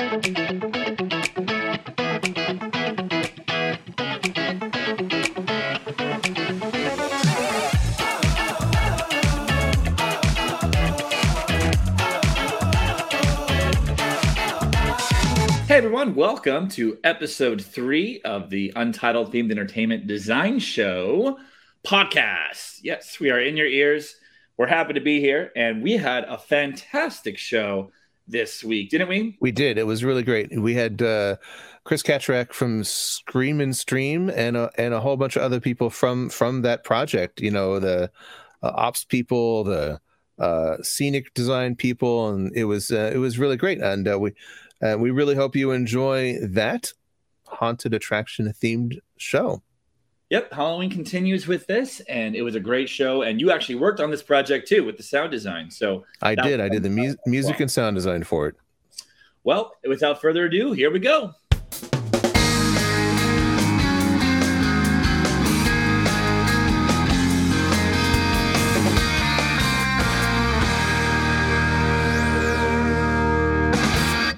Hey everyone, welcome to episode three of the Untitled Themed Entertainment Design Show podcast. Yes, we are in your ears. We're happy to be here, and we had a fantastic show this week, didn't we? We did. It was really great. We had uh, Chris Katrak from Scream and Stream, and a, and a whole bunch of other people from from that project. You know, the uh, ops people, the uh, scenic design people, and it was uh, it was really great. And uh, we uh, we really hope you enjoy that haunted attraction themed show. Yep, Halloween continues with this, and it was a great show. And you actually worked on this project too with the sound design. So I did. I did the mu- music and sound design for it. Well, without further ado, here we go.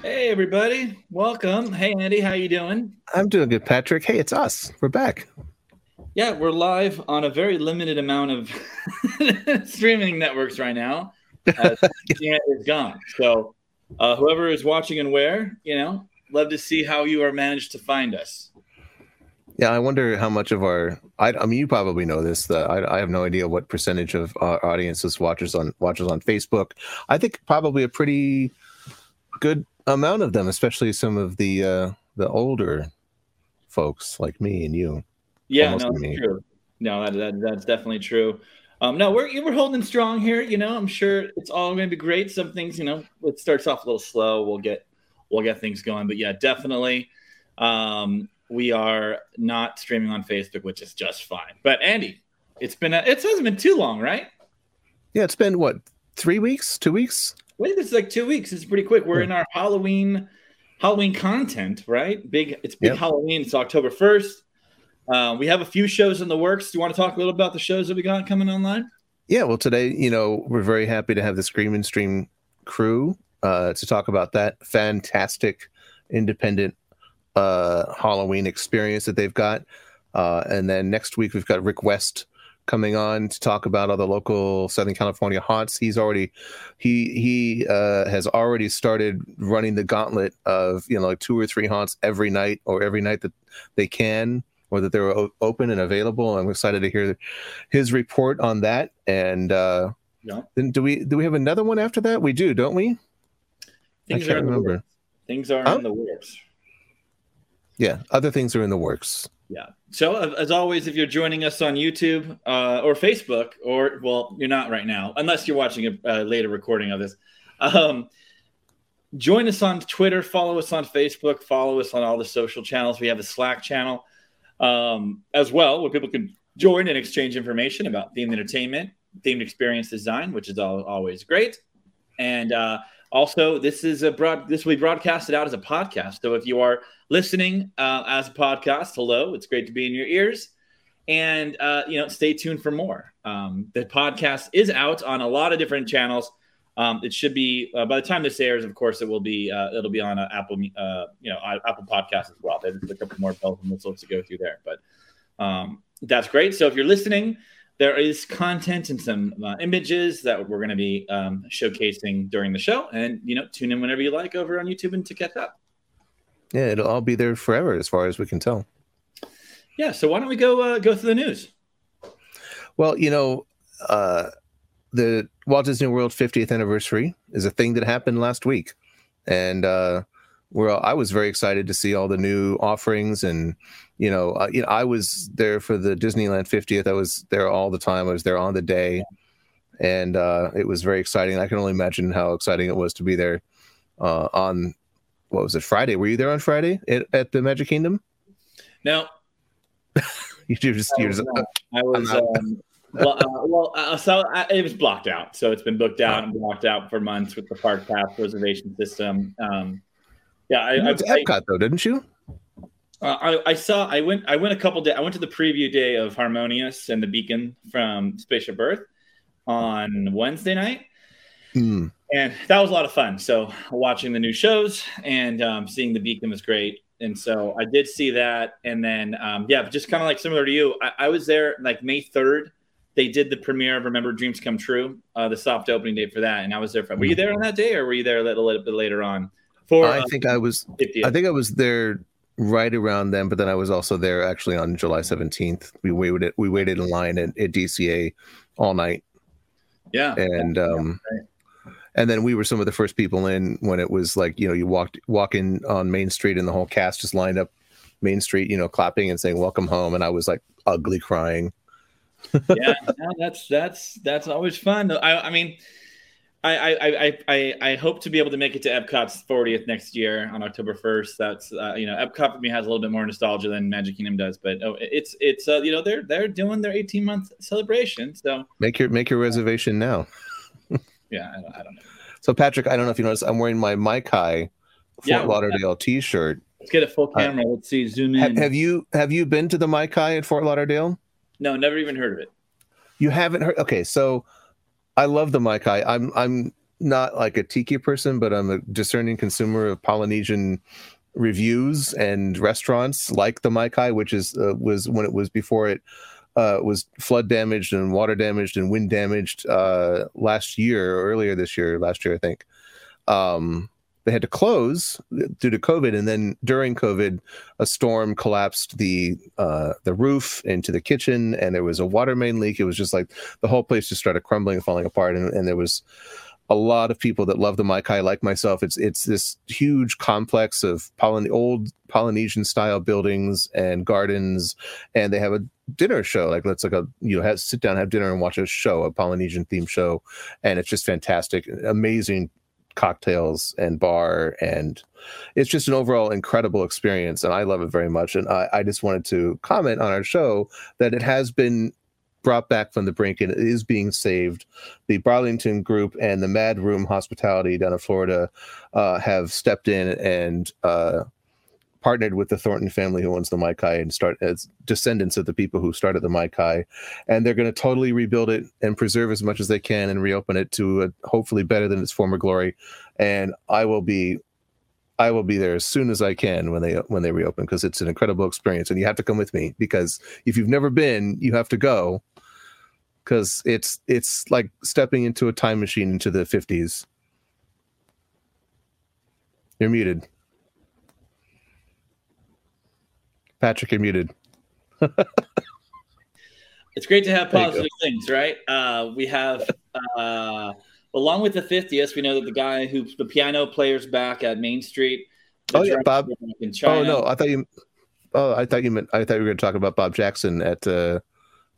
Hey everybody, welcome. Hey Andy, how you doing? I'm doing good, Patrick. Hey, it's us. We're back. Yeah, we're live on a very limited amount of streaming networks right now. Uh, is gone. So, uh, whoever is watching and where, you know, love to see how you are managed to find us. Yeah, I wonder how much of our. I, I mean, you probably know this. I, I have no idea what percentage of our audiences watches on watches on Facebook. I think probably a pretty good amount of them, especially some of the uh, the older folks like me and you. Yeah, no, that's true. No, that, that, that's definitely true. Um, no, we're we're holding strong here. You know, I'm sure it's all going to be great. Some things, you know, it starts off a little slow. We'll get we'll get things going, but yeah, definitely. Um, we are not streaming on Facebook, which is just fine. But Andy, it's been a, it hasn't been too long, right? Yeah, it's been what three weeks, two weeks. Wait, it's like two weeks. It's pretty quick. We're in our Halloween Halloween content, right? Big. It's big yep. Halloween. It's October first. Uh, we have a few shows in the works. Do you want to talk a little about the shows that we got coming online? Yeah, well, today, you know, we're very happy to have the Scream and Stream crew uh, to talk about that fantastic independent uh, Halloween experience that they've got. Uh, and then next week, we've got Rick West coming on to talk about other local Southern California haunts. He's already he he uh, has already started running the gauntlet of you know like two or three haunts every night or every night that they can or that they're o- open and available. I'm excited to hear his report on that. And uh, yeah. then do we do we have another one after that? We do, don't we? Things I can't remember. Things are huh? in the works. Yeah, other things are in the works. Yeah. So as always, if you're joining us on YouTube uh, or Facebook, or well, you're not right now, unless you're watching a, a later recording of this. Um, join us on Twitter, follow us on Facebook, follow us on all the social channels. We have a Slack channel um, as well, where people can join and exchange information about themed entertainment, themed experience design, which is all, always great. And uh, also, this is a broad. This will be broadcasted out as a podcast. So if you are listening uh, as a podcast, hello, it's great to be in your ears. And uh, you know, stay tuned for more. Um, the podcast is out on a lot of different channels. Um, it should be uh, by the time this airs. Of course, it will be. Uh, it'll be on Apple, uh, you know, Apple Podcast as well. There's a couple more bells and whistles to go through there, but um, that's great. So if you're listening, there is content and some uh, images that we're going to be um, showcasing during the show, and you know, tune in whenever you like over on YouTube and to catch up. Yeah, it'll all be there forever, as far as we can tell. Yeah. So why don't we go uh, go through the news? Well, you know. The Walt Disney World 50th anniversary is a thing that happened last week, and uh, well, I was very excited to see all the new offerings, and you know, uh, you know, I was there for the Disneyland 50th. I was there all the time. I was there on the day, and uh, it was very exciting. I can only imagine how exciting it was to be there uh, on what was it Friday? Were you there on Friday at, at the Magic Kingdom? No. you just, I was, I was um, well, uh, well, uh, so uh, it was blocked out. So it's been booked out and blocked out for months with the park pass reservation system. Um, yeah, I, you went to Epcot I, though, didn't you? Uh, I, I, saw. I went. I went a couple days. I went to the preview day of Harmonious and the Beacon from Spaceship Earth on Wednesday night, mm. and that was a lot of fun. So watching the new shows and um, seeing the Beacon was great. And so I did see that, and then um, yeah, just kind of like similar to you, I, I, was there like May third. They did the premiere of Remember Dreams Come True, uh, the soft opening date for that, and I was there. For, were you there on that day, or were you there a little, little bit later on? For I uh, think I was. 50th? I think I was there right around then, but then I was also there actually on July seventeenth. We waited. We waited in line at, at DCA all night. Yeah, and um, right and then we were some of the first people in when it was like you know you walked walk in on Main Street and the whole cast just lined up Main Street, you know, clapping and saying "Welcome home," and I was like ugly crying. Yeah, no, that's that's that's always fun. I, I mean, I, I I I hope to be able to make it to Epcot's 40th next year on October 1st. That's uh, you know Epcot for me has a little bit more nostalgia than Magic Kingdom does, but oh, it's it's uh, you know they're they're doing their 18 month celebration. So make your make your reservation now yeah, I don't, I don't, know. So Patrick, I don't know if you noticed, I'm wearing my Mai Kai Fort yeah, Lauderdale T-shirt. Let's get a full camera. Uh, Let's see, zoom in. Have, have, you have you been to the Mai Kai at Fort Lauderdale? No, never even heard of it. You haven't heard? Okay, so I love the Mai Kai. I'm I'm not like a tiki person, but I'm a discerning consumer of Polynesian revues and restaurants like the Mai Kai, which is uh, was when it was before it uh, was flood damaged and water damaged and wind damaged uh, last year, earlier this year, last year I think. Um, they had to close due to COVID, and then during COVID, a storm collapsed the uh, the roof into the kitchen, and there was a water main leak. It was just like the whole place just started crumbling and falling apart, and, and there was a lot of people that love the Mai Kai, like myself. It's it's this huge complex of old Polynesian style buildings and gardens, and they have a dinner show. Like let's like a you know have, sit down, have dinner, and watch a show, a Polynesian themed show, and it's just fantastic, amazing cocktails and bar and it's just an overall incredible experience and i love it very much and I, I just wanted to comment on our show that it has been brought back from the brink and it is being saved. The Bergeron Group and the Mad Room Hospitality down in Florida uh, have stepped in and uh, partnered with the Thornton family who owns the Mai Kai and start as descendants of the people who started the Mai Kai. And they're going to totally rebuild it and preserve as much as they can and reopen it to a, hopefully better than its former glory. And I will be I will be there as soon as I can when they when they reopen because it's an incredible experience and you have to come with me because if you've never been, you have to go because it's it's like stepping into a time machine into the 50s. You're muted. Patrick, you're muted. it's great to have positive things, right? Uh, we have, uh, along with the 50th, we know that the guy who the piano player's back at Main Street. Oh yeah, Bob. Oh no, I thought you. Oh, I thought you meant. I thought you were going to talk about Bob Jackson at uh,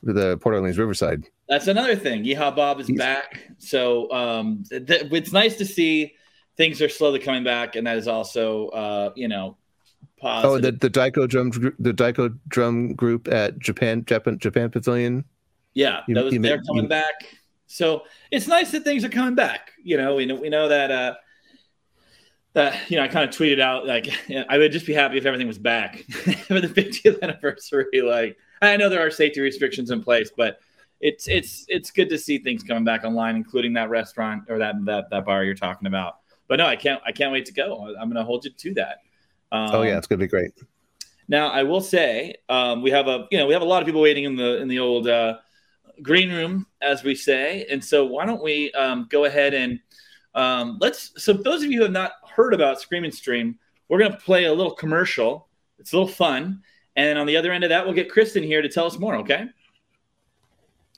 the Port Orleans Riverside. That's another thing. Yeehaw Bob is He's... back. So um, th- th- it's nice to see things are slowly coming back, and that is also, uh, you know, positive. Oh, the the Taiko drum the Taiko drum group at Japan Japan Japan Pavilion. Yeah, you, those, they're coming you... back. So it's nice that things are coming back. You know, we know we know that. Uh, that you know, I kind of tweeted out like I would just be happy if everything was back for the 50th anniversary. Like I know there are safety restrictions in place, but it's it's it's good to see things coming back online, including that restaurant or that that that bar you're talking about. But no, I can't I can't wait to go. I'm going to hold you to that. Um, oh yeah, it's going to be great. Now I will say um, we have a you know we have a lot of people waiting in the in the old uh, green room as we say, and so why don't we um, go ahead and um, let's. So those of you who have not heard about Scream and Stream, we're going to play a little commercial. It's a little fun, and on the other end of that, we'll get Kristen here to tell us more. Okay.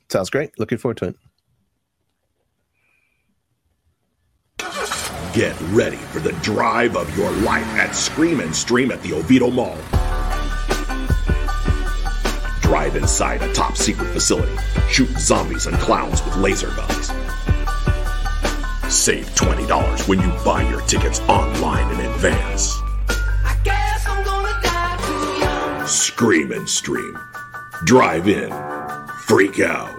Sounds great. Looking forward to it. Get ready for the drive of your life at Scream and Stream at the Oviedo Mall. Drive inside a top secret facility. Shoot zombies and clowns with laser guns. Save $20 when you buy your tickets online in advance. Scream and Stream. Drive in. Freak out.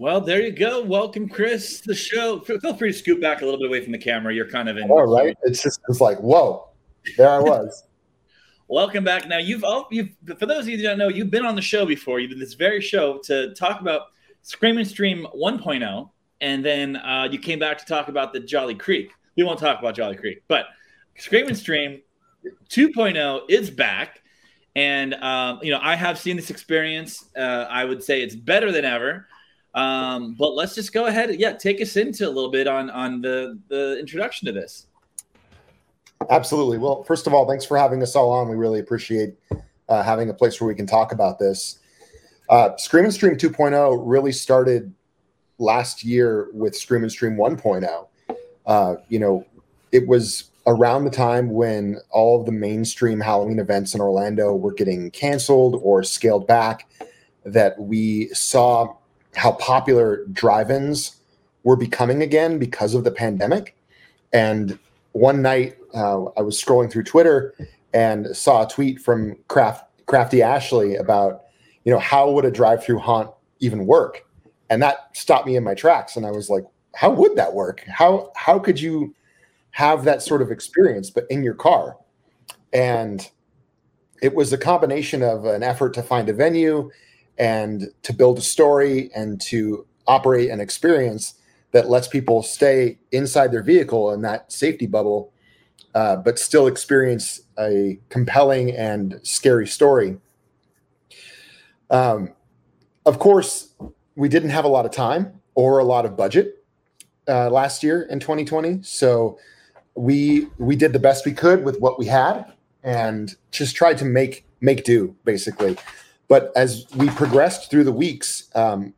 Well, there you go. Welcome, Chris, the show. Feel free to scoot back a little bit away from the camera. You're kind of in. All right. It's just it's like whoa, there I was. Welcome back. Now you've oh, you've for those of you who don't know, you've been on the show before. You've been this very show to talk about Scream and Stream 1.0, and then uh, you came back to talk about the Jolly Creek. We won't talk about Jolly Creek, but Scream and Stream 2.0 is back. And, um, you know, I have seen this experience. Uh, I would say it's better than ever. Um, but let's just go ahead. Yeah, take us into a little bit on on the the introduction to this. Absolutely. Well, first of all, thanks for having us all on. We really appreciate uh, having a place where we can talk about this. Uh, Scream and Stream 2.0 really started last year with Scream and Stream 1.0. Uh, you know, it was around the time when all of the mainstream Halloween events in Orlando were getting canceled or scaled back that we saw how popular drive-ins were becoming again because of the pandemic. And one night, uh, I was scrolling through Twitter and saw a tweet from Craft Crafty Ashley about, you know, how would a drive-through haunt even work? And that stopped me in my tracks. And I was like, how would that work? How how could you have that sort of experience, but in your car? And it was a combination of an effort to find a venue and to build a story and to operate an experience that lets people stay inside their vehicle in that safety bubble, uh, but still experience a compelling and scary story. Um, of course, we didn't have a lot of time or a lot of budget uh, last year in 2020, so we we did the best we could with what we had and just tried to make make do basically. But as we progressed through the weeks, um,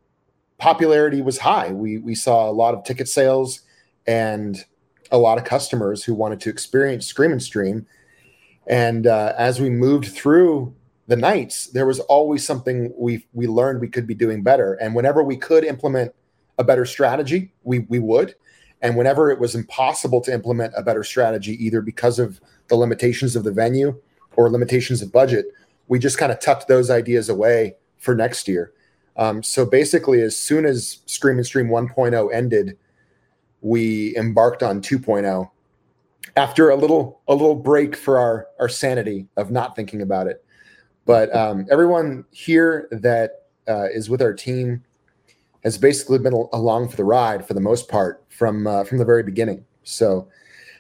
popularity was high. We we saw a lot of ticket sales and a lot of customers who wanted to experience Scream and Stream. And uh, as we moved through the nights, there was always something we we learned we could be doing better. And whenever we could implement a better strategy, we we would. And whenever it was impossible to implement a better strategy, either because of the limitations of the venue or limitations of budget, we just kind of tucked those ideas away for next year. Um, so basically, as soon as Scream and Stream 1.0 ended, we embarked on 2.0 after a little a little break for our our sanity of not thinking about it. But um, everyone here that uh, is with our team has basically been along for the ride for the most part from uh, from the very beginning. So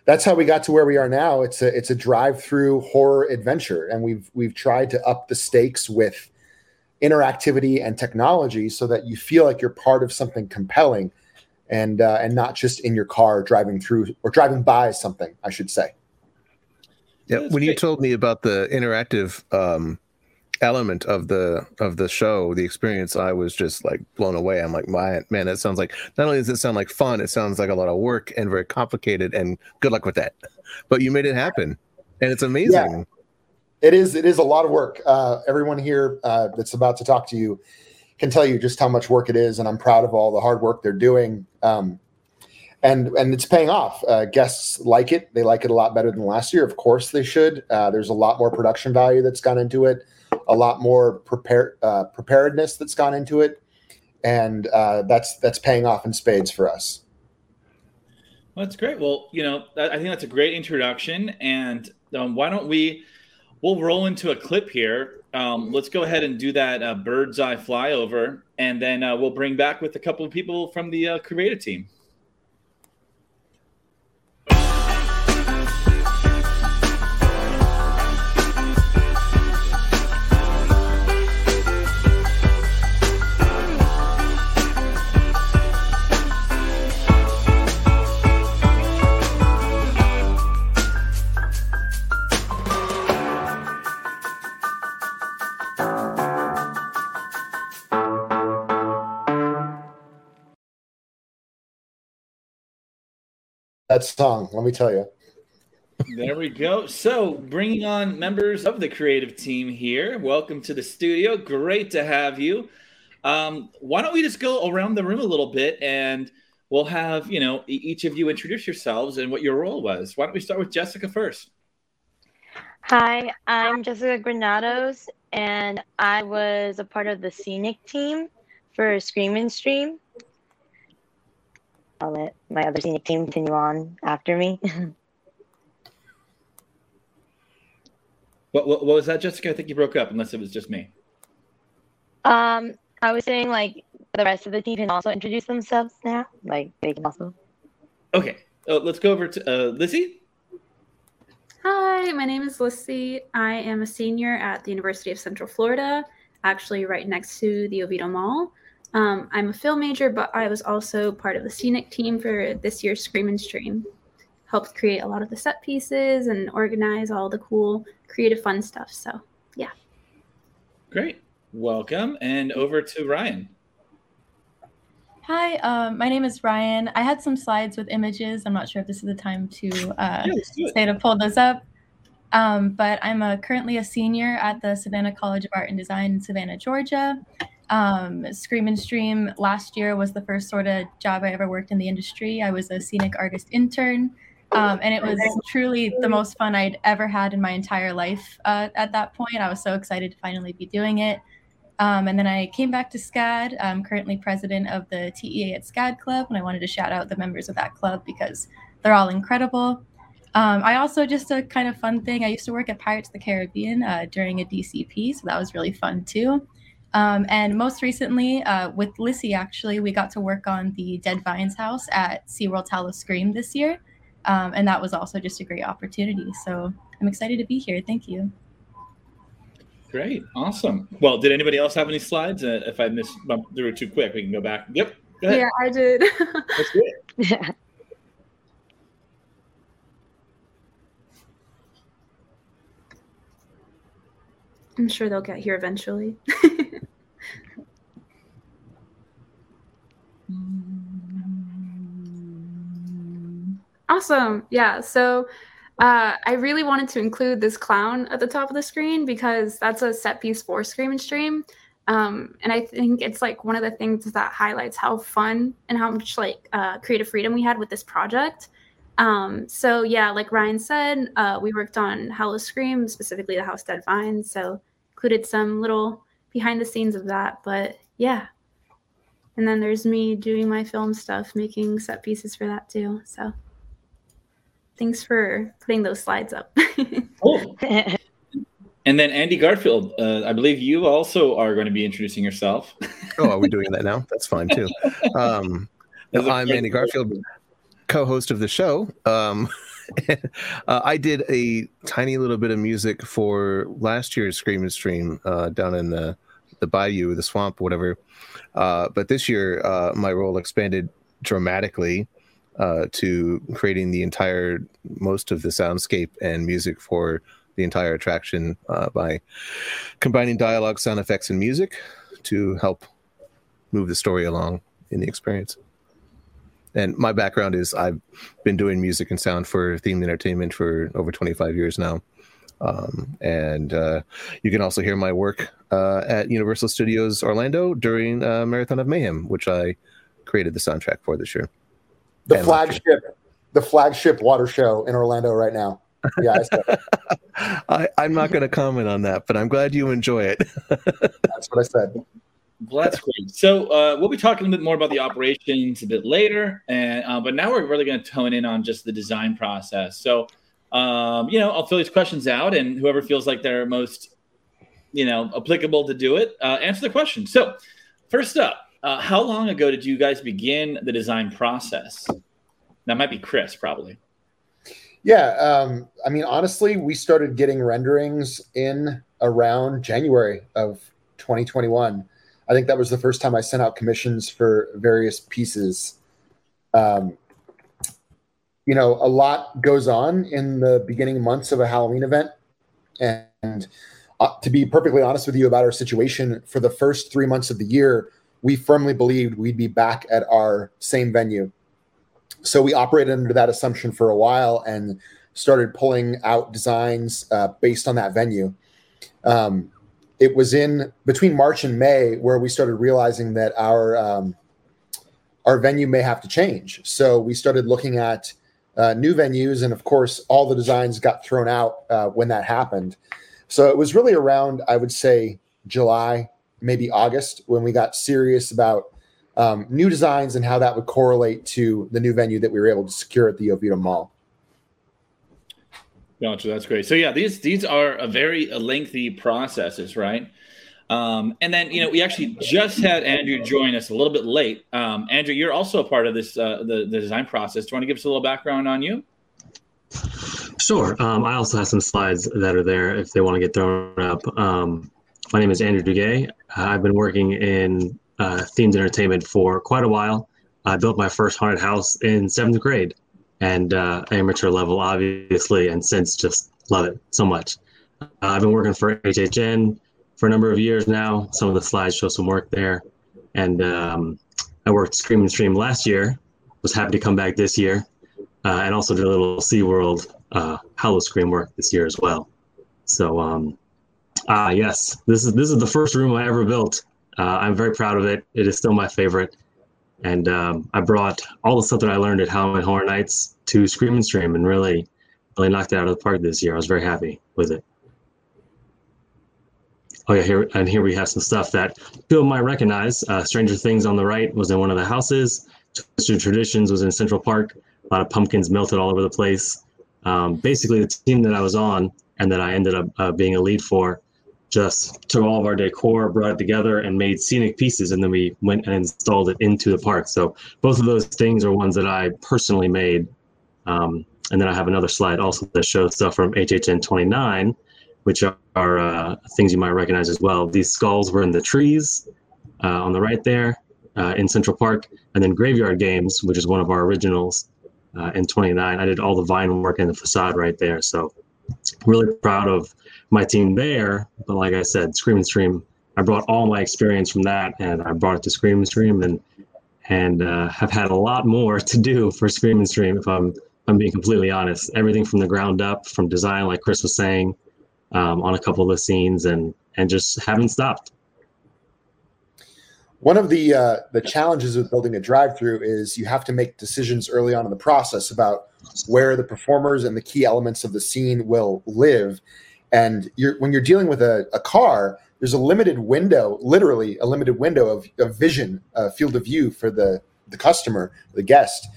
that's how we got to where we are now. It's a it's a drive-through horror adventure, and we've we've tried to up the stakes with interactivity and technology so that you feel like you're part of something compelling, and uh, and not just in your car driving through or driving by something, I should say. Yeah, when you told me about the interactive um, element of the of the show, the experience, I was just like blown away. I'm like, my man, that sounds like not only does it sound like fun, it sounds like a lot of work and very complicated. And good luck with that. But you made it happen, and it's amazing. Yeah. It is. It is a lot of work. Uh, everyone here uh, that's about to talk to you can tell you just how much work it is, and I'm proud of all the hard work they're doing. Um, and and it's paying off. Uh, guests like it; they like it a lot better than last year. Of course, they should. Uh, there's a lot more production value that's gone into it a lot more prepare, uh, preparedness that's gone into it, and uh, that's that's paying off in spades for us. Well, that's great. Well, you know, I think that's a great introduction, and um, why don't we? We'll roll into a clip here. Um, let's go ahead and do that uh, bird's eye flyover, and then uh, we'll bring back with a couple of people from the uh, creative team. That song. Let me tell you. There we go. So, bringing on members of the creative team here. Welcome to the studio. Great to have you. Um, why don't we just go around the room a little bit and we'll have, you know, each of you introduce yourselves and what your role was. Why don't we start with Jessica first? Hi, I'm Jessica Granados, and I was a part of the scenic team for Scream and Stream. I'll let my other scenic team continue on after me. what, what, what was that, Jessica? I think you broke up, unless it was just me. Um, I was saying like the rest of the team can also introduce themselves now. Like they can also. Okay, uh, let's go over to uh, Lizzie. Hi, my name is Lissy. I am a senior at the University of Central Florida, actually right next to the Oviedo Mall. Um, I'm a film major, but I was also part of the scenic team for this year's Scream and Stream. Helped create a lot of the set pieces and organize all the cool, creative, fun stuff. So, yeah. Great. Welcome. And over to Ryan. Hi, um, my name is Ryan. I had some slides with images. I'm not sure if this is the time to uh, Yeah, say to pull those up. Um, but I'm a, currently a senior at the Savannah College of Art and Design in Savannah, Georgia. Um, Scream and Stream last year was the first sort of job I ever worked in the industry. I was a scenic artist intern, um, and it was truly the most fun I'd ever had in my entire life uh, at that point. I was so excited to finally be doing it. Um, and then I came back to SCAD. I'm currently president of the TEA at SCAD Club, and I wanted to shout out the members of that club because they're all incredible. Um, I also just a kind of fun thing. I used to work at Pirates of the Caribbean uh, during a DCP, so that was really fun too. Um, and most recently, uh, with Lissy, actually, we got to work on the Dead Vines house at SeaWorld Howl-O-Scream this year. Um, and that was also just a great opportunity. So I'm excited to be here. Thank you. Great. Awesome. Well, did anybody else have any slides? Uh, if I missed bumped through too quick, we can go back. Yep. Go ahead. Yeah, I did. That's good. Yeah. I'm sure they'll get here eventually. awesome. Yeah. So uh, I really wanted to include this clown at the top of the screen because that's a set piece for Scream and Stream. Um, and I think it's like one of the things that highlights how fun and how much like uh, creative freedom we had with this project. Um, so yeah, like Ryan said, uh, we worked on Howl-O-Scream, specifically the House Dead Vines. So included some little behind the scenes of that. But yeah. And then there's me doing my film stuff, making set pieces for that too. So thanks for putting those slides up. Cool. And then Andy Garfield, uh, I believe you also are going to be introducing yourself. Oh, are we doing that now? That's fine too. Um, As a I'm Andy Garfield, co-host of the show. Um, uh, I did a tiny little bit of music for last year's Scream and Stream uh, down in the the bayou, the swamp, whatever. Uh, but this year, uh, my role expanded dramatically uh, to creating the entire most of the soundscape and music for the entire attraction uh, by combining dialogue, sound effects, and music to help move the story along in the experience. And my background is I've been doing music and sound for themed entertainment for over 25 years now. Um, and uh, you can also hear my work uh, at Universal Studios Orlando during uh, Marathon of Mayhem, which I created the soundtrack for this year. The And flagship, the flagship water show in Orlando right now. Yeah, I I'm not going to comment on that, but I'm glad you enjoy it. that's what I said. Well, that's great. So uh, we'll be talking a bit more about the operations a bit later, and uh, but now we're really going to tone in on just the design process. So, um, you know, I'll fill these questions out, and whoever feels like they're most, you know, applicable to do it, uh, answer the question. So, first up, uh, how long ago did you guys begin the design process? That might be Chris, probably. Yeah, um, I mean, honestly, we started getting renderings in around January of 2021. I think that was the first time I sent out commissions for various pieces. Um, you know, a lot goes on in the beginning months of a Halloween event, and uh, to be perfectly honest with you about our situation, for the first three months of the year, we firmly believed we'd be back at our same venue so we operated under that assumption for a while and started pulling out designs uh, based on that venue. Um, it was in between March and May where we started realizing that our um, our venue may have to change. So we started looking at uh, new venues, and of course, all the designs got thrown out uh, when that happened. So it was really around, I would say, July, maybe August, when we got serious about um, new designs and how that would correlate to the new venue that we were able to secure at the Oviedo Mall. Gotcha. That's great. So yeah, these these are a very lengthy processes, right? Um, and then, you know, we actually just had Andrew join us a little bit late. Um, Andrew, you're also a part of this uh, the, the design process. Do you want to give us a little background on you? Sure. Um, I also have some slides that are there if they want to get thrown up. Um, my name is Andrew Duguay. I've been working in uh, themed entertainment for quite a while. I built my first haunted house in seventh grade and uh, amateur level, obviously, and since just love it so much. Uh, I've been working for HHN for a number of years now. Some of the slides show some work there. And um, I worked Scream and Stream last year, was happy to come back this year, uh, and also did a little SeaWorld uh, Howl-O-Scream work this year as well. So, um, ah, yes, this is this is the first room I ever built. Uh, I'm very proud of it. It is still my favorite. And um, I brought all the stuff that I learned at Halloween Horror Nights to Scream and Stream and really, really knocked it out of the park this year. I was very happy with it. Oh yeah, here and here we have some stuff that people might recognize. Uh, Stranger Things on the right was in one of the houses. Twisted Traditions was in Central Park. A lot of pumpkins melted all over the place. Um, basically, the team that I was on and that I ended up uh, being a lead for just took all of our decor, brought it together, and made scenic pieces, and then we went and installed it into the park. So both of those things are ones that I personally made. Um, and then I have another slide also that shows stuff from HHN 29, which are, uh, things you might recognize as well. These skulls were in the trees uh, on the right there uh, in Central Park, and then Graveyard Games, which is one of our originals uh, in 29. I did all the vine work in the facade right there. So really proud of my team there. But like I said, Scream and Stream, I brought all my experience from that and I brought it to Scream and Stream and and uh, have had a lot more to do for Scream and Stream if I'm I'm being completely honest. Everything from the ground up, from design, like Chris was saying, um, on a couple of the scenes, and and just haven't stopped. One of the uh, the challenges with building a drive-through is you have to make decisions early on in the process about where the performers and the key elements of the scene will live. And you're, when you're dealing with a, a car, there's a limited window, literally a limited window of, of vision, uh, field of view for the the customer, the guest.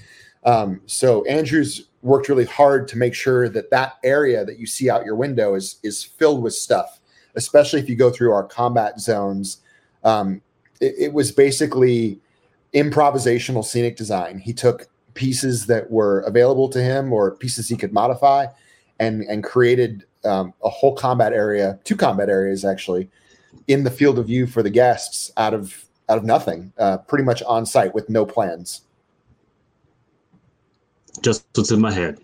Um, so Andrew's worked really hard to make sure that that area that you see out your window is is filled with stuff, especially if you go through our combat zones. Um, it, it was basically improvisational scenic design. He took pieces that were available to him or pieces he could modify and and created um, a whole combat area two combat areas actually in the field of view for the guests out of out of nothing uh, pretty much on site with no plans. Just what's in my head.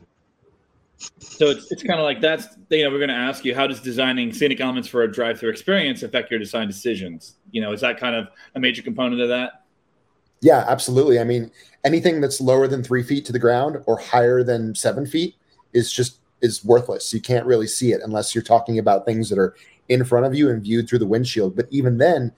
So it's, it's kind of like that's you know we're going to ask you how does designing scenic elements for a drive-through experience affect your design decisions? You know is that kind of a major component of that yeah absolutely. I mean anything that's lower than three feet to the ground or higher than seven feet is just is worthless. You can't really see it unless you're talking about things that are in front of you and viewed through the windshield. But even then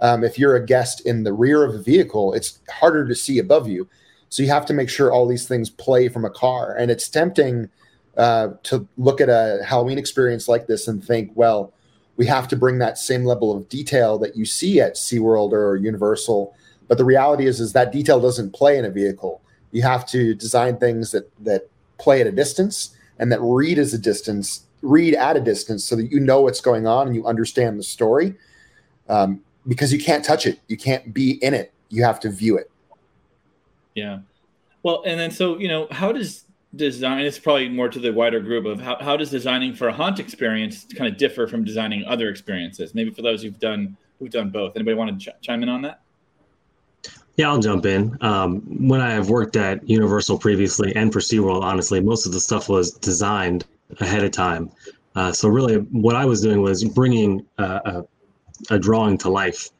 um, if you're a guest in the rear of a vehicle it's harder to see above you. So you have to make sure all these things play from a car. And it's tempting uh, to look at a halloween experience like this and think well we have to bring that same level of detail that you see at seaworld or universal but the reality is, is that detail doesn't play in a vehicle. You have to design things that that play at a distance and that read as a distance, read at a distance, so that you know what's going on and you understand the story. Um, because you can't touch it, you can't be in it. You have to view it. Yeah. Well, and then so you know, how does design? It's probably more to the wider group of how how does designing for a haunt experience kind of differ from designing other experiences? Maybe for those who've done who've done both. Anybody want to ch- chime in on that? Yeah, I'll jump in. Um, when I have worked at Universal previously and for SeaWorld, honestly, most of the stuff was designed ahead of time. Uh, so really, what I was doing was bringing uh, a, a, drawing to life,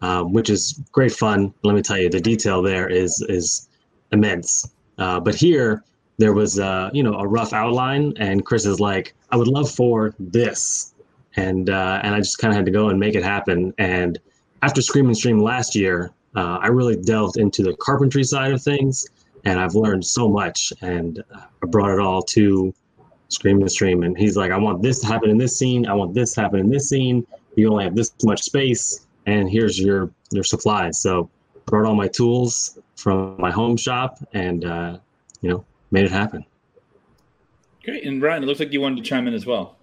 um, which is great fun. Let me tell you, the detail there is is immense. Uh, but here, there was uh, you know a rough outline, and Chris is like, "I would love for this," and uh, and I just kind of had to go and make it happen. And after Scream and Stream last year, uh, I really delved into the carpentry side of things, and I've learned so much. And I brought it all to Scream and Stream, and he's like, "I want this to happen in this scene. I want this to happen in this scene. You only have this much space, and here's your your supplies." So, brought all my tools from my home shop, and uh, you know, made it happen. Great, and Ryan, it looks like you wanted to chime in as well.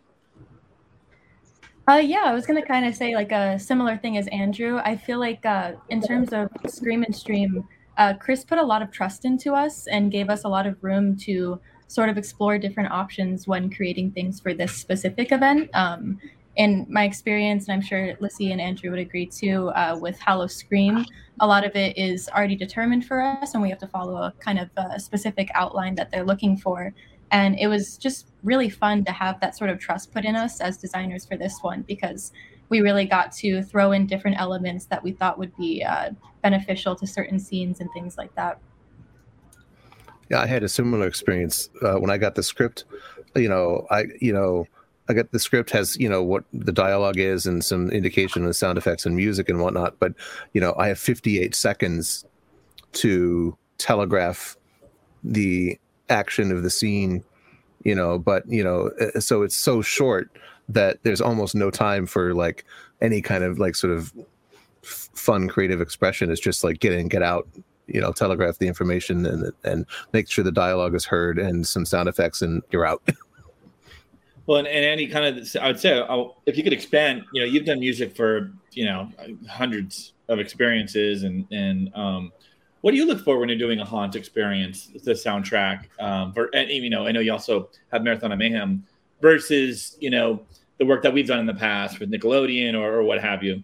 Uh, yeah, I was gonna kind of say like a similar thing as Andrew. I feel like uh, in terms of Scream and Stream, uh, Chris put a lot of trust into us and gave us a lot of room to sort of explore different options when creating things for this specific event. Um, in my experience, and I'm sure Lissy and Andrew would agree too, uh, with Howl-O-Scream, a lot of it is already determined for us, and we have to follow a kind of a specific outline that they're looking for. And it was just really fun to have that sort of trust put in us as designers for this one because we really got to throw in different elements that we thought would be uh, beneficial to certain scenes and things like that. Yeah, I had a similar experience uh, when I got the script. You know, I you know I got the script has you know what the dialogue is and some indication of sound effects and music and whatnot. But you know, I have 58 seconds to telegraph the action of the scene. You know, but you know, uh, so it's so short that there's almost no time for like any kind of like sort of f- fun creative expression. It's just like get in, get out, you know, telegraph the information and and make sure the dialogue is heard and some sound effects and you're out. Well, and, and any kind of, I would say, I'll, if you could expand, you know, you've done music for, you know, hundreds of experiences, and and um, what do you look for when you're doing a haunt experience, the soundtrack? Um, for, and you know, I know you also have Marathon of Mayhem versus, you know, the work that we've done in the past with Nickelodeon or, or what have you.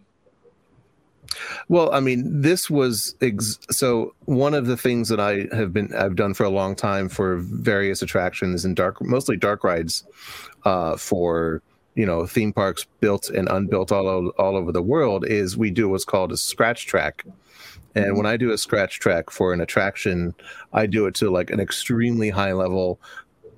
Well, I mean, this was ex- so one of the things that I have been I've done for a long time for various attractions and dark, mostly dark rides, uh, for you know theme parks built and unbuilt all all over the world is we do what's called a scratch track. And mm-hmm. when I do a scratch track for an attraction, I do it to like an extremely high level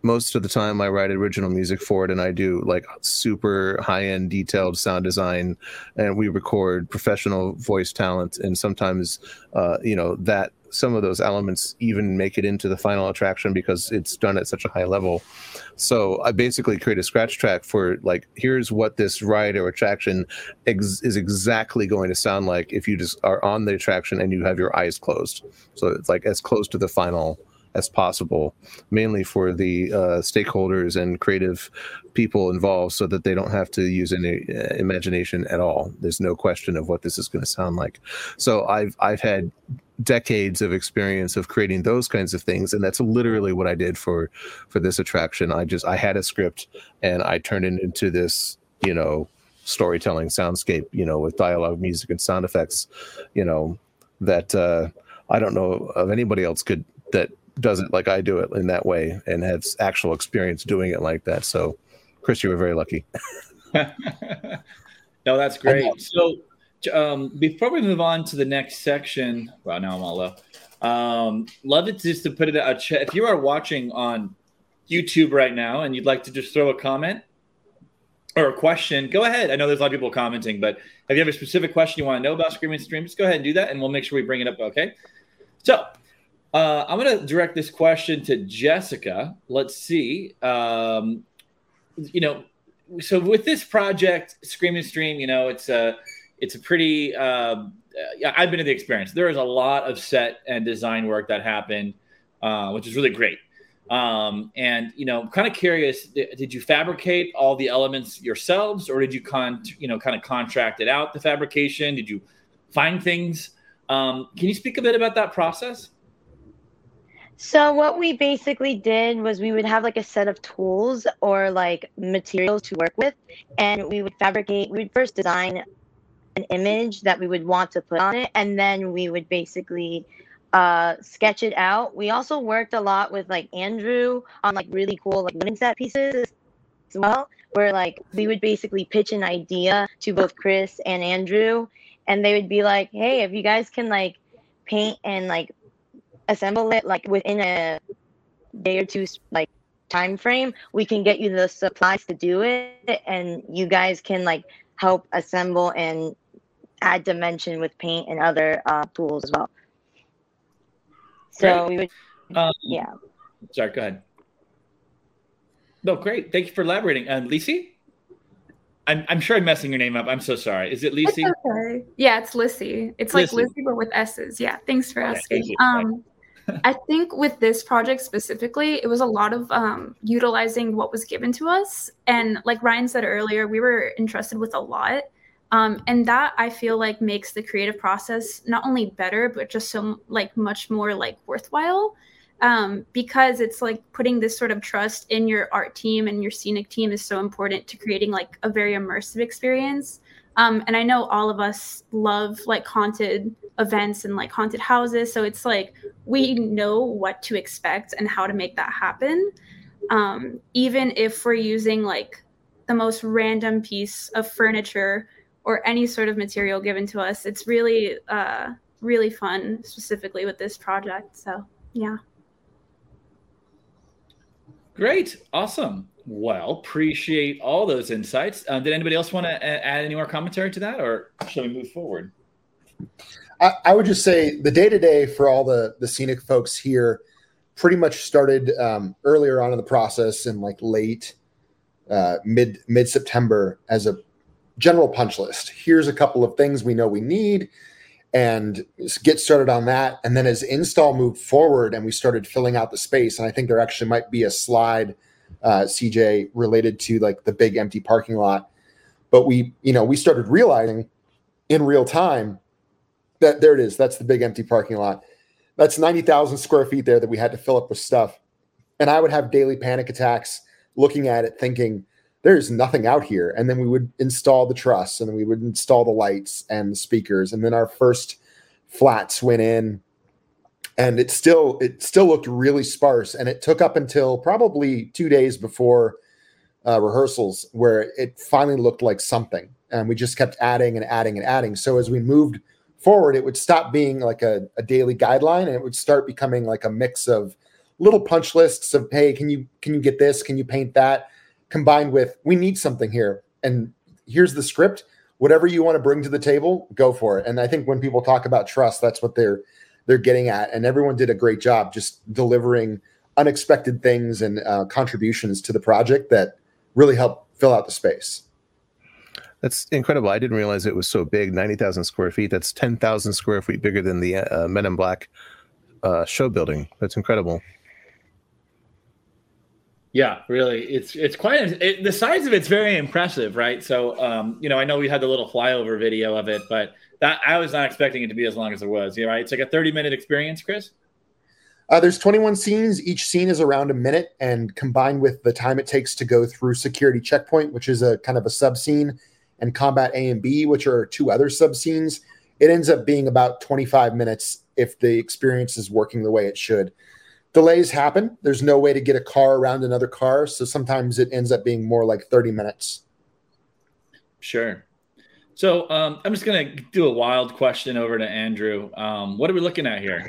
most of the time I write original music for it and I do like super high end detailed sound design and we record professional voice talent and sometimes uh, you know that some of those elements even make it into the final attraction because it's done at such a high level. So I basically create a scratch track for like here's what this ride or attraction ex- is exactly going to sound like if you just are on the attraction and you have your eyes closed. So it's like as close to the final as possible, mainly for the uh, stakeholders and creative people involved, so that they don't have to use any uh, imagination at all. There's no question of what this is going to sound like. So I've I've had decades of experience of creating those kinds of things and that's literally what i did for for this attraction i just i had a script and i turned it into this you know storytelling soundscape you know with dialogue music and sound effects you know that uh i don't know of anybody else could that does it like I do it in that way and has actual experience doing it like that. So, Chris, you were very lucky. no, that's great. So, um, before we move on to the next section, well, now I'm all low. Um, love it just to put it a chat. If you are watching on YouTube right now and you'd like to just throw a comment or a question, go ahead. I know there's a lot of people commenting, but if you have a specific question you want to know about Scream and Stream, just go ahead and do that, and we'll make sure we bring it up. Okay. So, uh, I'm going to direct this question to Jessica. Let's see. Um, you know, so with this project, Scream and Stream, you know, it's a it's a pretty. Uh, I've been in the experience. There is a lot of set and design work that happened, uh, which is really great. Um, and you know, kind of curious, did you fabricate all the elements yourselves, or did you con you know kind of contract it out the fabrication? Did you find things? Um, can you speak a bit about that process? So what we basically did was we would have like a set of tools or like materials to work with and we would fabricate we would first design an image that we would want to put on it and then we would basically uh, sketch it out. We also worked a lot with like Andrew on like really cool like living set pieces as well where like we would basically pitch an idea to both Chris and Andrew and they would be like, "Hey, if you guys can like paint and like assemble it like within a day or two like time frame we can get you the supplies to do it and you guys can like help assemble and add dimension with paint and other uh, tools as well so great. we would um, yeah sorry go ahead no great thank you for elaborating and um, lisi I'm, I'm sure I'm messing your name up. I'm so sorry. Is it Lisi? okay. Yeah, it's Lissy. It's like Lissy. Lissy, but with S's. Yeah. Thanks for Okay, asking. thank. Um, I think with this project specifically, it was a lot of um, utilizing what was given to us. And like Ryan said earlier, we were entrusted with a lot. Um, and that I feel like makes the creative process not only better, but just so like much more like worthwhile. Um, because it's like putting this sort of trust in your art team and your scenic team is so important to creating like a very immersive experience. Um, and I know all of us love like haunted events and like haunted houses. So it's like we know what to expect and how to make that happen. Um, even if we're using like the most random piece of furniture or any sort of material given to us, it's really, uh, really fun, specifically with this project. So, yeah. Great. Awesome. Well, appreciate all those insights. Uh, did anybody else want to add any more commentary to that, or shall we move forward? I, I would just say the day to day for all the the scenic folks here pretty much started um, earlier on in the process in like late uh, mid mid September as a general punch list. Here's a couple of things we know we need, and get started on that. And then as install moved forward and we started filling out the space, and I think there actually might be a slide uh, CJ related to like the big empty parking lot. But we, you know, we started realizing in real time that there it is. That's the big empty parking lot. That's 90,000 square feet there that we had to fill up with stuff. And I would have daily panic attacks looking at it, thinking, there's nothing out here. And then we would install the truss and we would install the lights and the speakers. And then our first flats went in and it still it still looked really sparse and it took up until probably two days before uh, rehearsals where it finally looked like something and we just kept adding and adding and adding. So as we moved forward it would stop being like a, a daily guideline and it would start becoming like a mix of little punch lists of hey can you can you get this? Can you paint that? Combined with we need something here and here's the script. Whatever you want to bring to the table go for it. And i think when people talk about trust that's what they're they're getting at. And everyone did a great job just delivering unexpected things and uh, contributions to the project that really helped fill out the space. That's incredible. I didn't realize it was so big 90,000 square feet. That's 10,000 square feet bigger than the uh, Men in Black uh, show building. That's incredible. Yeah, really, it's it's quite it, the size of it's very impressive, right? So, um, you know, I know we had the little flyover video of it, but that I was not expecting it to be as long as it was. Yeah, right. It's like a 30 minute experience, Chris. Uh, there's 21 scenes. Each scene is around a minute, and combined with the time it takes to go through security checkpoint, which is a kind of a sub scene, and combat A and B, which are two other sub scenes, it ends up being about 25 minutes if the experience is working the way it should. Delays happen. There's no way to get a car around another car, so sometimes it ends up being more like 30 minutes. Sure. So um, I'm just going to do a wild question over to Andrew. Um, what are we looking at here?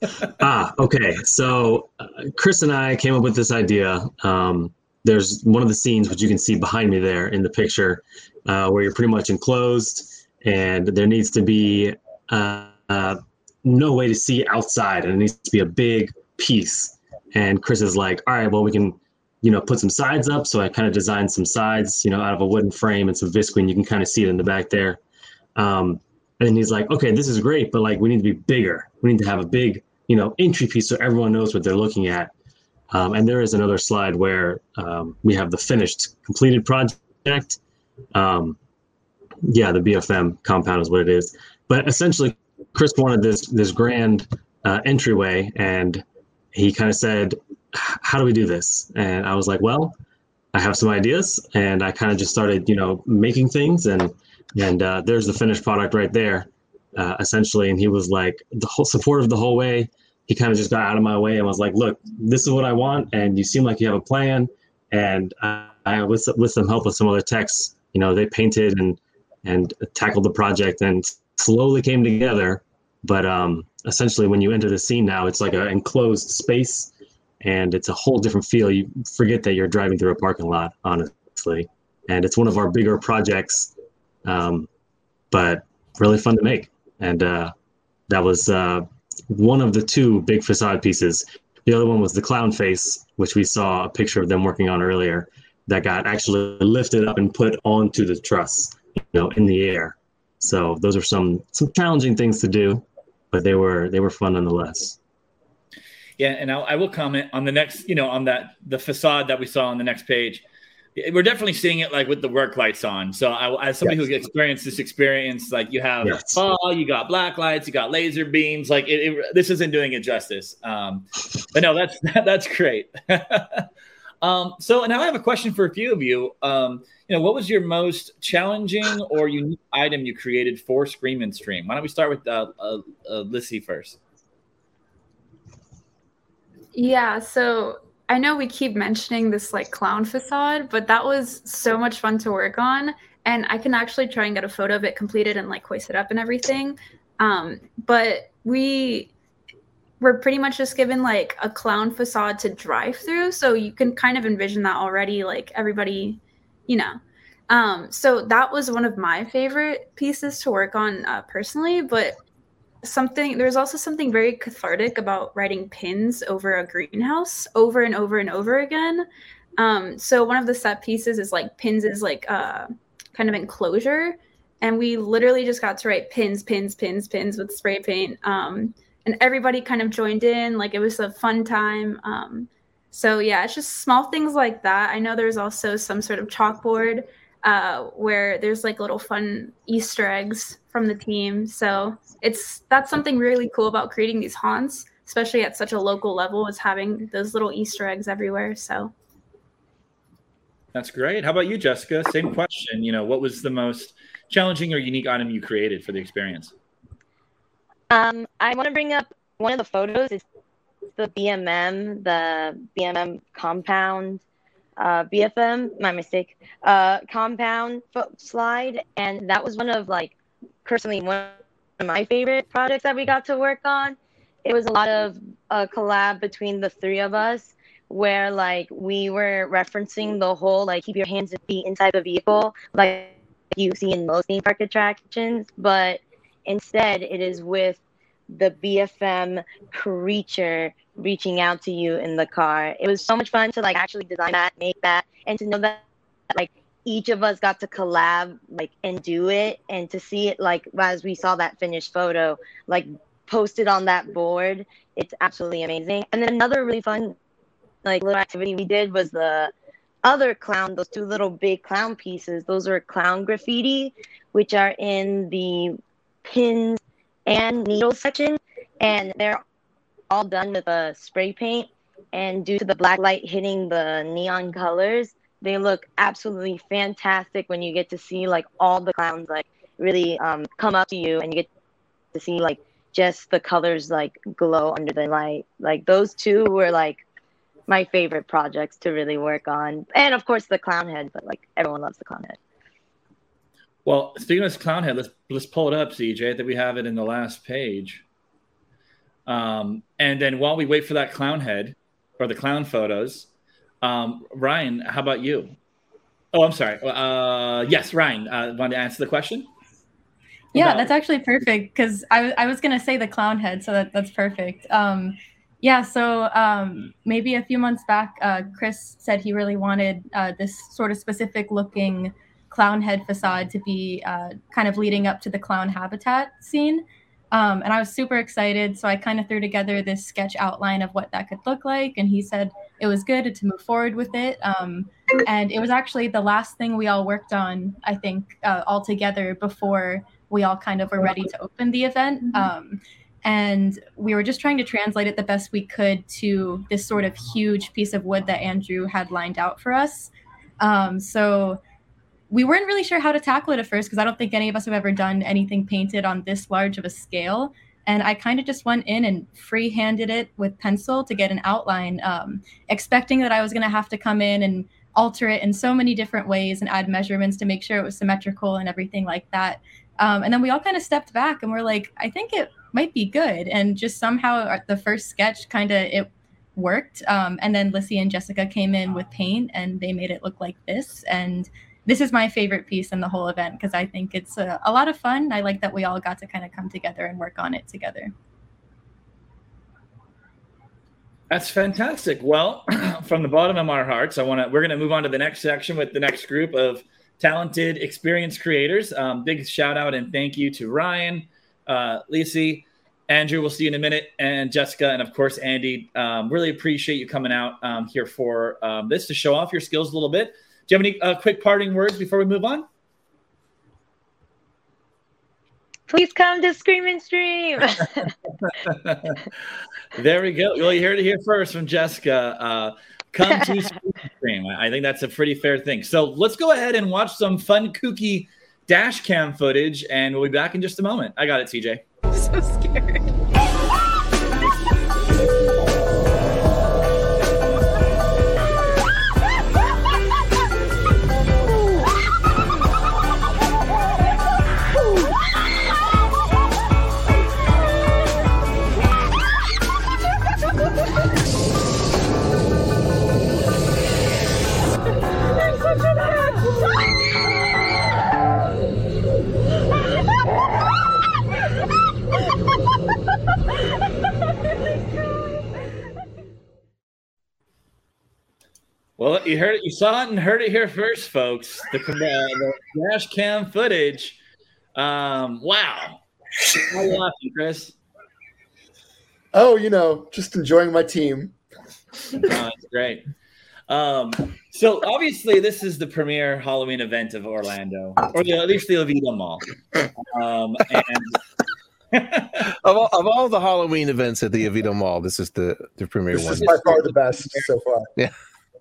ah, okay. So uh, Chris and I came up with this idea. Um, there's one of the scenes which you can see behind me there in the picture, uh, where you're pretty much enclosed, and there needs to be uh, uh, no way to see outside, and it needs to be a big piece. And Chris is like, "All right, well, we can you know, put some sides up. So I kind of designed some sides, you know, out of a wooden frame and some visqueen. You can kind of see it in the back there. Um, and then he's like, okay, this is great, but like we need to be bigger. We need to have a big, you know, entry piece so everyone knows what they're looking at. Um, and there is another slide where um, we have the finished, completed project. Um, yeah, the BFM compound is what it is. But essentially, Chris wanted this this grand uh, entryway, and he kind of said, how do we do this? And I was like, well, I have some ideas, and I kind of just started, you know, making things, and and uh, there's the finished product right there, uh, essentially. And he was like, the whole supportive the whole way. He kind of just got out of my way and was like, look, this is what I want, and you seem like you have a plan. And I, I with with some help with some other techs, you know, they painted and and tackled the project and slowly came together. But um, essentially, when you enter the scene now, it's like an enclosed space and it's a whole different feel. You forget that you're driving through a parking lot, honestly. And it's one of our bigger projects, um, but really fun to make. And uh, that was uh, one of the two big facade pieces. The other one was the clown face, which we saw a picture of them working on earlier, that got actually lifted up and put onto the truss, you know, in the air. So those are some some challenging things to do, but they were they were fun nonetheless. Yeah, and I'll, I will comment on the next, you know, on that the facade that we saw on the next page. We're definitely seeing it like with the work lights on. So, I, as somebody yes. who experienced this experience, like you have yes. fall, you got black lights, you got laser beams. Like it, it, this isn't doing it justice. Um, but no, that's that's great. um, so now I have a question for a few of you. Um, you know, what was your most challenging or unique item you created for Scream and Stream? Why don't we start with uh, uh, uh Lissy first? Yeah, so I know we keep mentioning this like clown facade, but that was so much fun to work on. And I can actually try and get a photo of it completed and like hoist it up and everything. Um, but we were pretty much just given like a clown facade to drive through. So you can kind of envision that already, like everybody, you know. Um, so that was one of my favorite pieces to work on uh, personally. But something there's also something very cathartic about writing pins over a greenhouse over and over and over again um, so one of the set pieces is like pins is like uh, kind of enclosure and we literally just got to write pins pins pins pins with spray paint um, and everybody kind of joined in like it was a fun time um, so yeah it's just small things like that i know there's also some sort of chalkboard uh, where there's like little fun Easter eggs from the team. So it's that's something really cool about creating these haunts, especially at such a local level, is having those little Easter eggs everywhere. So that's great. How about you, Jessica? Same question. You know, what was the most challenging or unique item you created for the experience? Um, I want to bring up one of the photos. It's the BMM, the BMM compound uh, BFM, my mistake, uh, compound slide, and that was one of like personally one of my favorite projects that we got to work on. It was a lot of a collab between the three of us, where like we were referencing the whole like keep your hands and feet inside the vehicle, like you see in most theme park attractions, but instead it is with the BFM creature reaching out to you in the car. It was so much fun to like actually design that, make that, and to know that like each of us got to collab like and do it and to see it like as we saw that finished photo like posted on that board it's absolutely amazing and then another really fun like little activity we did was the other clown those two little big clown pieces those are clown graffiti which are in the pins and needles section and they're all done with a spray paint. And due to the black light hitting the neon colors, they look absolutely fantastic when you get to see like all the clowns like really um, come up to you and you get to see like just the colors like glow under the light. Like those two were like my favorite projects to really work on. And of course the clown head, but like everyone loves the clown head. Well, speaking of this clown head, let's let's pull it up, CJ. that we have it in the last page. Um, and then while we wait for that clown head or the clown photos, um, Ryan, how about you? Oh, I'm sorry. Uh, yes, Ryan, uh, want to answer the question? Yeah, about- that's actually perfect because I, I was going to say the clown head, so that, that's perfect. Um, yeah, so um, maybe a few months back, uh, Chris said he really wanted uh, this sort of specific looking clown head facade to be uh, kind of leading up to the clown habitat scene. Um, and I was super excited. So I kind of threw together this sketch outline of what that could look like. And he said it was good to move forward with it. Um, and it was actually the last thing we all worked on, I think, uh, all together before we all kind of were ready to open the event. Mm-hmm. Um, and we were just trying to translate it the best we could to this sort of huge piece of wood that Andrew had lined out for us. Um, so we weren't really sure how to tackle it at first because I don't think any of us have ever done anything painted on this large of a scale. And I kind of just went in and free-handed it with pencil to get an outline, um, expecting that I was going to have to come in and alter it in so many different ways and add measurements to make sure it was symmetrical and everything like that. Um, and then we all kind of stepped back and we're like, I think it might be good. And just somehow the first sketch kind of it worked. Um, and then Lissy and Jessica came in with paint and they made it look like this. And this is my favorite piece in the whole event because I think it's a, a lot of fun. I like that we all got to kind of come together and work on it together. That's fantastic. Well, from the bottom of our hearts, I want to. We're going to move on to the next section with the next group of talented, experienced creators. Um, big shout out and thank you to Ryan, uh, Lissy, Andrew, we'll see you in a minute, and Jessica, and of course Andy. Um, really appreciate you coming out um, here for um, this to show off your skills a little bit. Do you have any uh, quick parting words before we move on? Please come to Scream and Stream. there we go. Well, you heard it here first from Jessica. Uh, come to Scream and Stream. I think that's a pretty fair thing. So let's go ahead and watch some fun, kooky dash cam footage, and we'll be back in just a moment. I got it, CJ. so Well, you heard it, you saw it, and heard it here first, folks. The, uh, the dash cam footage. Um, wow. How are you laughing, Chris? Oh, you know, just enjoying my team. Oh, that's great. Um, so obviously, this is the premier Halloween event of Orlando, or the, at least the Oviedo Mall. Um, and of, all, of all the Halloween events at the Oviedo Mall, this is the the premier This one. This is by far the best so far.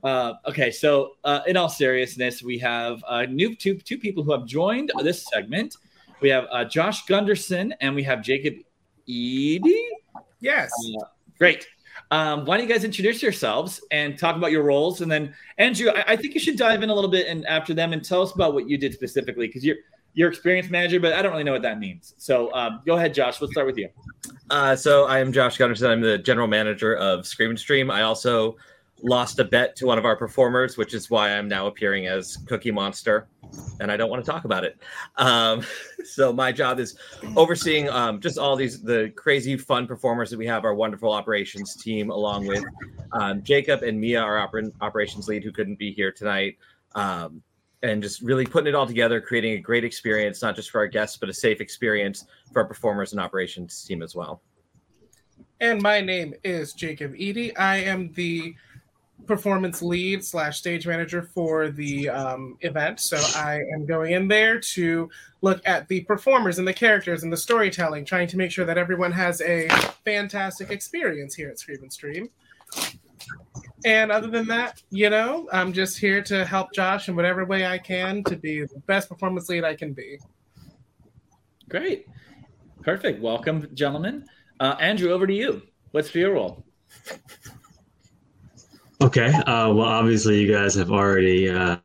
Uh, okay, so uh, in all seriousness, we have uh, new two two people who have joined this segment. We have uh, Josh Gunderson and we have Jacob Eady. Yes. Uh, great. Um, why don't you guys introduce yourselves and talk about your roles, and then Andrew, I, I think you should dive in a little bit and after them and tell us about what you did specifically because you're you're experience manager, but I don't really know what that means. So um, go ahead, Josh. Let's start with you. Uh, so I am Josh Gunderson. I'm the general manager of Scream and Stream. I also lost a bet to one of our performers, which is why I'm now appearing as Cookie Monster, and I don't want to talk about it. Um, so my job is overseeing um, just all these the crazy fun performers that we have. Our wonderful operations team, along with um, Jacob and Mia, our oper- operations lead, who couldn't be here tonight. Um, and just really putting it all together, creating a great experience, not just for our guests, but a safe experience for our performers and operations team as well. And my name is Jacob Eady. I am the performance lead slash stage manager for the um, event. So I am going in there to look at the performers and the characters and the storytelling, trying to make sure that everyone has a fantastic experience here at Scream and Stream. And other than that, you know, I'm just here to help Josh in whatever way I can to be the best performance lead I can be. Great, perfect. Welcome, gentlemen. Uh, Andrew, over to you. What's your role? Okay. Uh, well, obviously, you guys have already uh,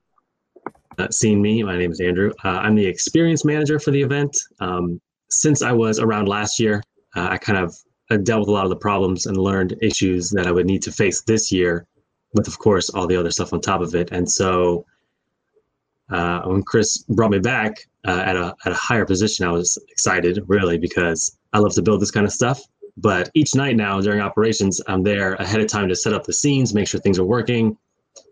seen me. My name is Andrew. Uh, I'm the experience manager for the event. Um, since I was around last year, uh, I kind of uh, dealt with a lot of the problems and learned issues that I would need to face this year, with, of course, all the other stuff on top of it. And so, uh, when Chris brought me back at a at a higher position, I was excited, really, because I love to build this kind of stuff. But each night now during operations, I'm there ahead of time to set up the scenes, make sure things are working,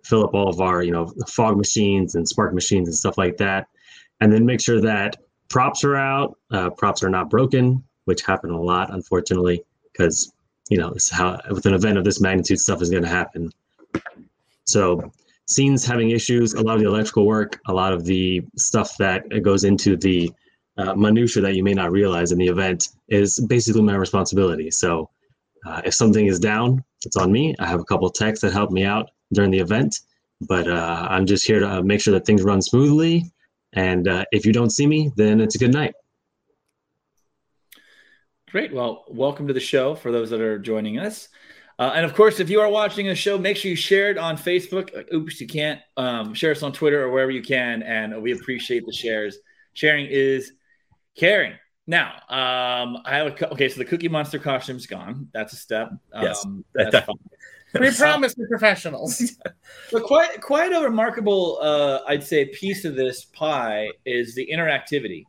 fill up all of our, you know, fog machines and spark machines and stuff like that, and then make sure that props are out, uh, props are not broken, which happen a lot, unfortunately, because you know is how with an event of this magnitude, stuff is going to happen. So scenes having issues, a lot of the electrical work, a lot of the stuff that goes into the uh, minutia that you may not realize in the event is basically my responsibility. So uh, if something is down, it's on me. I have a couple techs that help me out during the event, but uh, I'm just here to uh, make sure that things run smoothly. And uh, if you don't see me, then it's a good night. Great. Well, welcome to the show for those that are joining us. Uh, and of course, if you are watching the show, make sure you share it on Facebook. Oops, you can't. Um, share us on Twitter or wherever you can. And we appreciate the shares. Sharing is caring. Now, um, I have a co- okay. So the Cookie Monster costume's gone. That's a step. Yes. Um, that's fine. We promise we're professionals. But quite quite a remarkable, uh, I'd say, piece of this pie is the interactivity.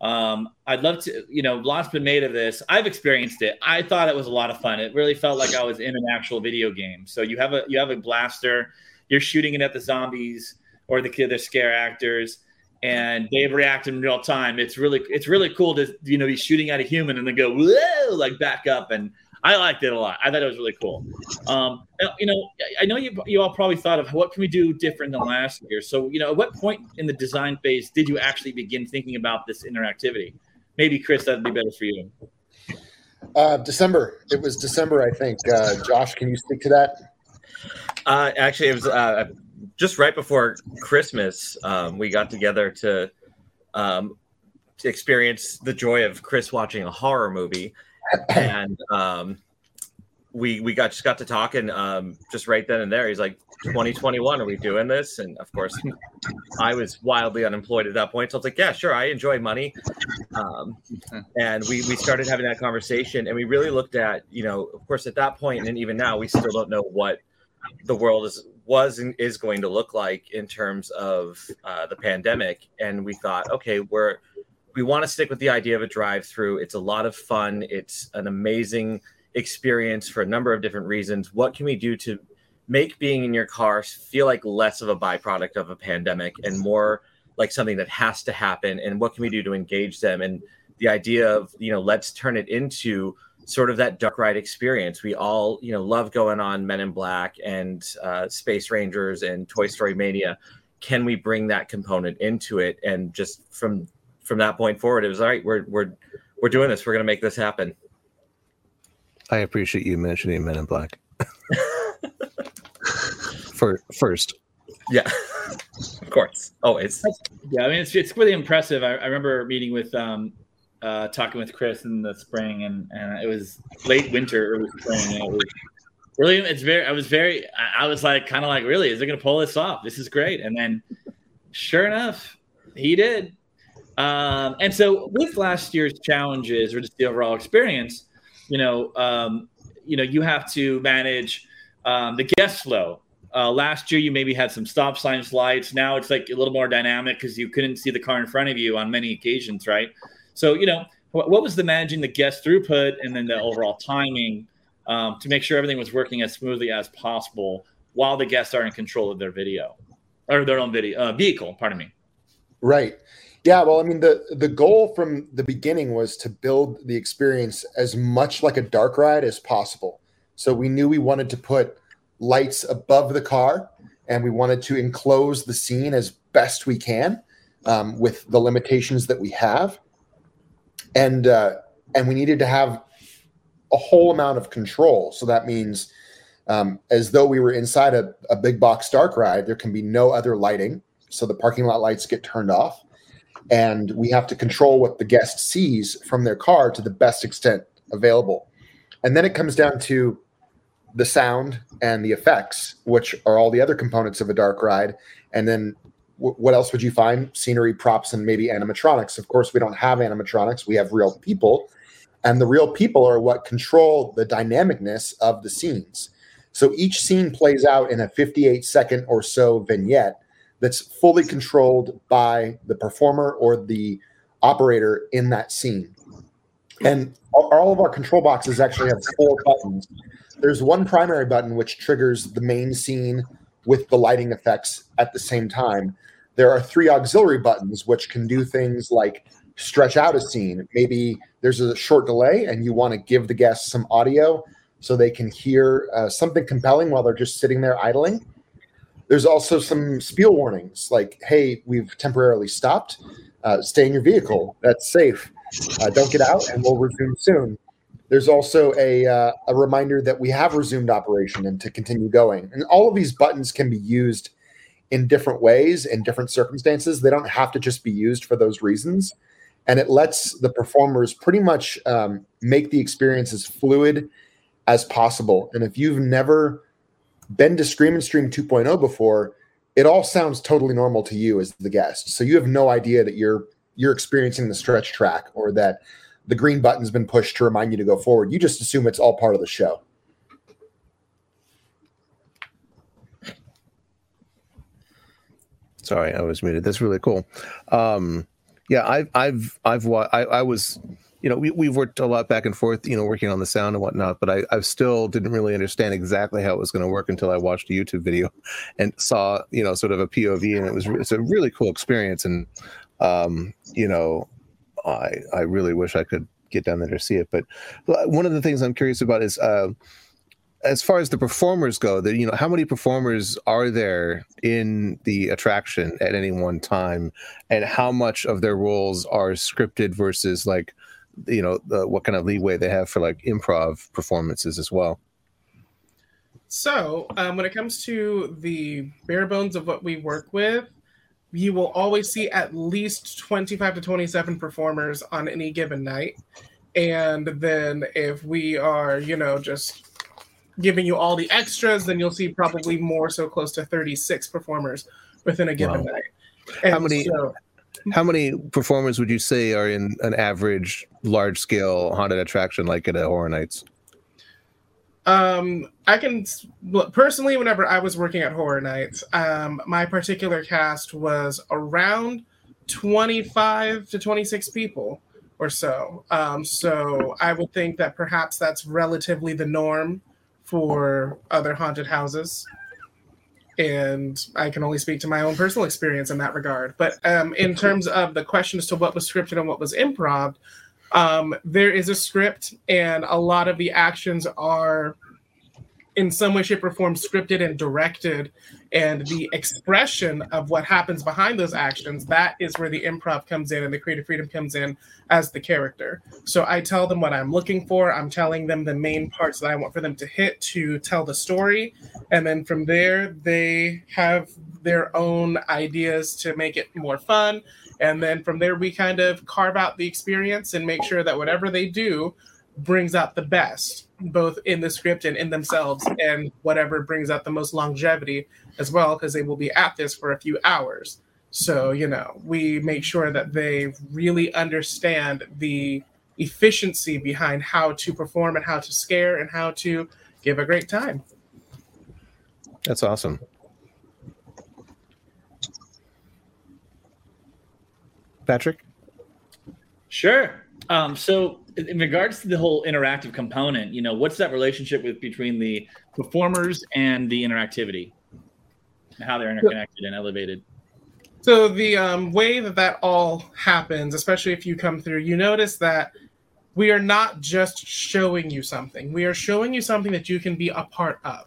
Um, I'd love to, you know, lots been made of this. I've experienced it. I thought it was a lot of fun. It really felt like I was in an actual video game. So you have a you have a blaster, you're shooting it at the zombies or the the scare actors, and they react in real time. It's really it's really cool to you know be shooting at a human and then go whoa like back up and I liked it a lot. I thought it was really cool. Um, you know, I know you you all probably thought of what can we do different than last year. So you know, at what point in the design phase did you actually begin thinking about this interactivity? Maybe Chris, that'd be better for you. Uh, December. It was December, I think. Uh, Josh, can you speak to that? Uh, actually, it was uh, just right before Christmas. Um, we got together to, um, to experience the joy of Chris watching a horror movie, and um, we we got just got to talking um, just right then and there. He's like, "2021, are we doing this?" And of course, I was wildly unemployed at that point, so I was like, "Yeah, sure, I enjoy money." Um, and we we started having that conversation, and we really looked at, you know, of course, at that point, and even now, we still don't know what the world is was and is going to look like in terms of uh, the pandemic. And we thought, okay, we're we want to stick with the idea of a drive through. It's a lot of fun. It's an amazing experience for a number of different reasons. What can we do to make being in your car feel like less of a byproduct of a pandemic and more like something that has to happen? And what can we do to engage them? And the idea of, you know, let's turn it into sort of that dark ride experience. We all, you know, love going on Men in Black and uh, Space Rangers and Toy Story Mania. Can we bring that component into it? And just from from that point forward, it was all right. We're we're we're doing this. We're going to make this happen. I appreciate you mentioning Men in Black. For first, yeah, of course, always. Yeah, I mean it's it's really impressive. I, I remember meeting with um, uh, talking with Chris in the spring, and, and it was late winter, early spring. It was really, it's very. I was very. I, I was like, kind of like, really, is it going to pull this off? This is great. And then, sure enough, he did. Um, and so, with last year's challenges or just the overall experience, you know, um, you know, you have to manage um, the guest flow. Uh, last year, you maybe had some stop signs, lights. Now it's like a little more dynamic because you couldn't see the car in front of you on many occasions, right? So, you know, what, what was the managing the guest throughput and then the overall timing um, to make sure everything was working as smoothly as possible while the guests are in control of their video or their own video uh, vehicle? Pardon me. Right. Yeah, well, I mean, the the goal from the beginning was to build the experience as much like a dark ride as possible. So we knew we wanted to put lights above the car, and we wanted to enclose the scene as best we can um, with the limitations that we have, and uh, and we needed to have a whole amount of control. So that means, um, as though we were inside a, a big box dark ride, there can be no other lighting, so the parking lot lights get turned off and we have to control what the guest sees from their car to the best extent available. And then it comes down to the sound and the effects, which are all the other components of a dark ride. And then what else would you find? Scenery, props, and maybe animatronics. Of course, we don't have animatronics, we have real people. And the real people are what control the dynamicness of the scenes. So each scene plays out in a 58 second or so vignette that's fully controlled by the performer or the operator in that scene. And all of our control boxes actually have four buttons. There's one primary button which triggers the main scene with the lighting effects at the same time. There are three auxiliary buttons which can do things like stretch out a scene. Maybe there's a short delay and you want to give the guests some audio so they can hear uh, something compelling while they're just sitting there idling. There's also some spiel warnings like, hey, we've temporarily stopped. Uh, stay in your vehicle. That's safe. Uh, don't get out, and we'll resume soon. There's also a, uh, a reminder that we have resumed operation and to continue going. And all of these buttons can be used in different ways in different circumstances. They don't have to just be used for those reasons. And it lets the performers pretty much um, make the experience as fluid as possible. And if you've never been to Scream and Stream 2.0 before, it all sounds totally normal to you as the guest. So you have no idea that you're you're experiencing the stretch track or that the green button's been pushed to remind you to go forward. You just assume it's all part of the show. Sorry, I was muted. That's really cool. Um, yeah, I've I've I've I, I was you know, we, we've worked a lot back and forth, you know, working on the sound and whatnot, but I, I still didn't really understand exactly how it was going to work until I watched a YouTube video and saw, you know, sort of a POV and it was, it's a really cool experience. And, um, you know, I, I really wish I could get down there to see it. But one of the things I'm curious about is, uh, as far as the performers go, that you know, how many performers are there in the attraction at any one time, and how much of their roles are scripted versus like, you know, the, what kind of leeway they have for like improv performances as well. So, um, when it comes to the bare bones of what we work with, you will always see at least 25 to 27 performers on any given night. And then if we are, you know, just giving you all the extras, then you'll see probably more so close to 36 performers within a given wow. night. And how many so, how many performers would you say are in an average large scale haunted attraction like at a Horror Nights? Um, I can personally, whenever I was working at Horror Nights, um, my particular cast was around 25 to 26 people or so. Um, so I would think that perhaps that's relatively the norm for other haunted houses. And I can only speak to my own personal experience in that regard. But um, in terms of the question as to what was scripted and what was improv, um, there is a script, and a lot of the actions are in some way, shape, or form scripted and directed. And the expression of what happens behind those actions, that is where the improv comes in and the creative freedom comes in as the character. So I tell them what I'm looking for. I'm telling them the main parts that I want for them to hit to tell the story. And then from there, they have their own ideas to make it more fun. And then from there, we kind of carve out the experience and make sure that whatever they do brings out the best both in the script and in themselves and whatever brings out the most longevity as well because they will be at this for a few hours. So you know we make sure that they really understand the efficiency behind how to perform and how to scare and how to give a great time. That's awesome. Patrick? Sure. Um, so in regards to the whole interactive component, you know, what's that relationship with between the performers and the interactivity, how they're interconnected and elevated? So the um, way that that all happens, especially if you come through, you notice that we are not just showing you something; we are showing you something that you can be a part of.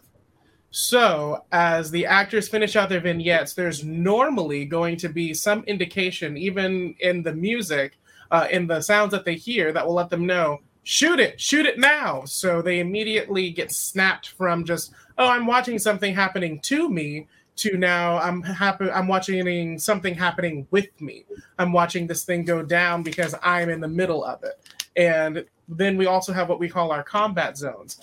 So, as the actors finish out their vignettes, there's normally going to be some indication, even in the music, uh, in the sounds that they hear that will let them know shoot it shoot it now. So they immediately get snapped from just oh i'm watching something happening to me to now i'm happy i'm watching something happening with me. I'm watching this thing go down because i'm in the middle of it. And then we also have what we call our combat zones.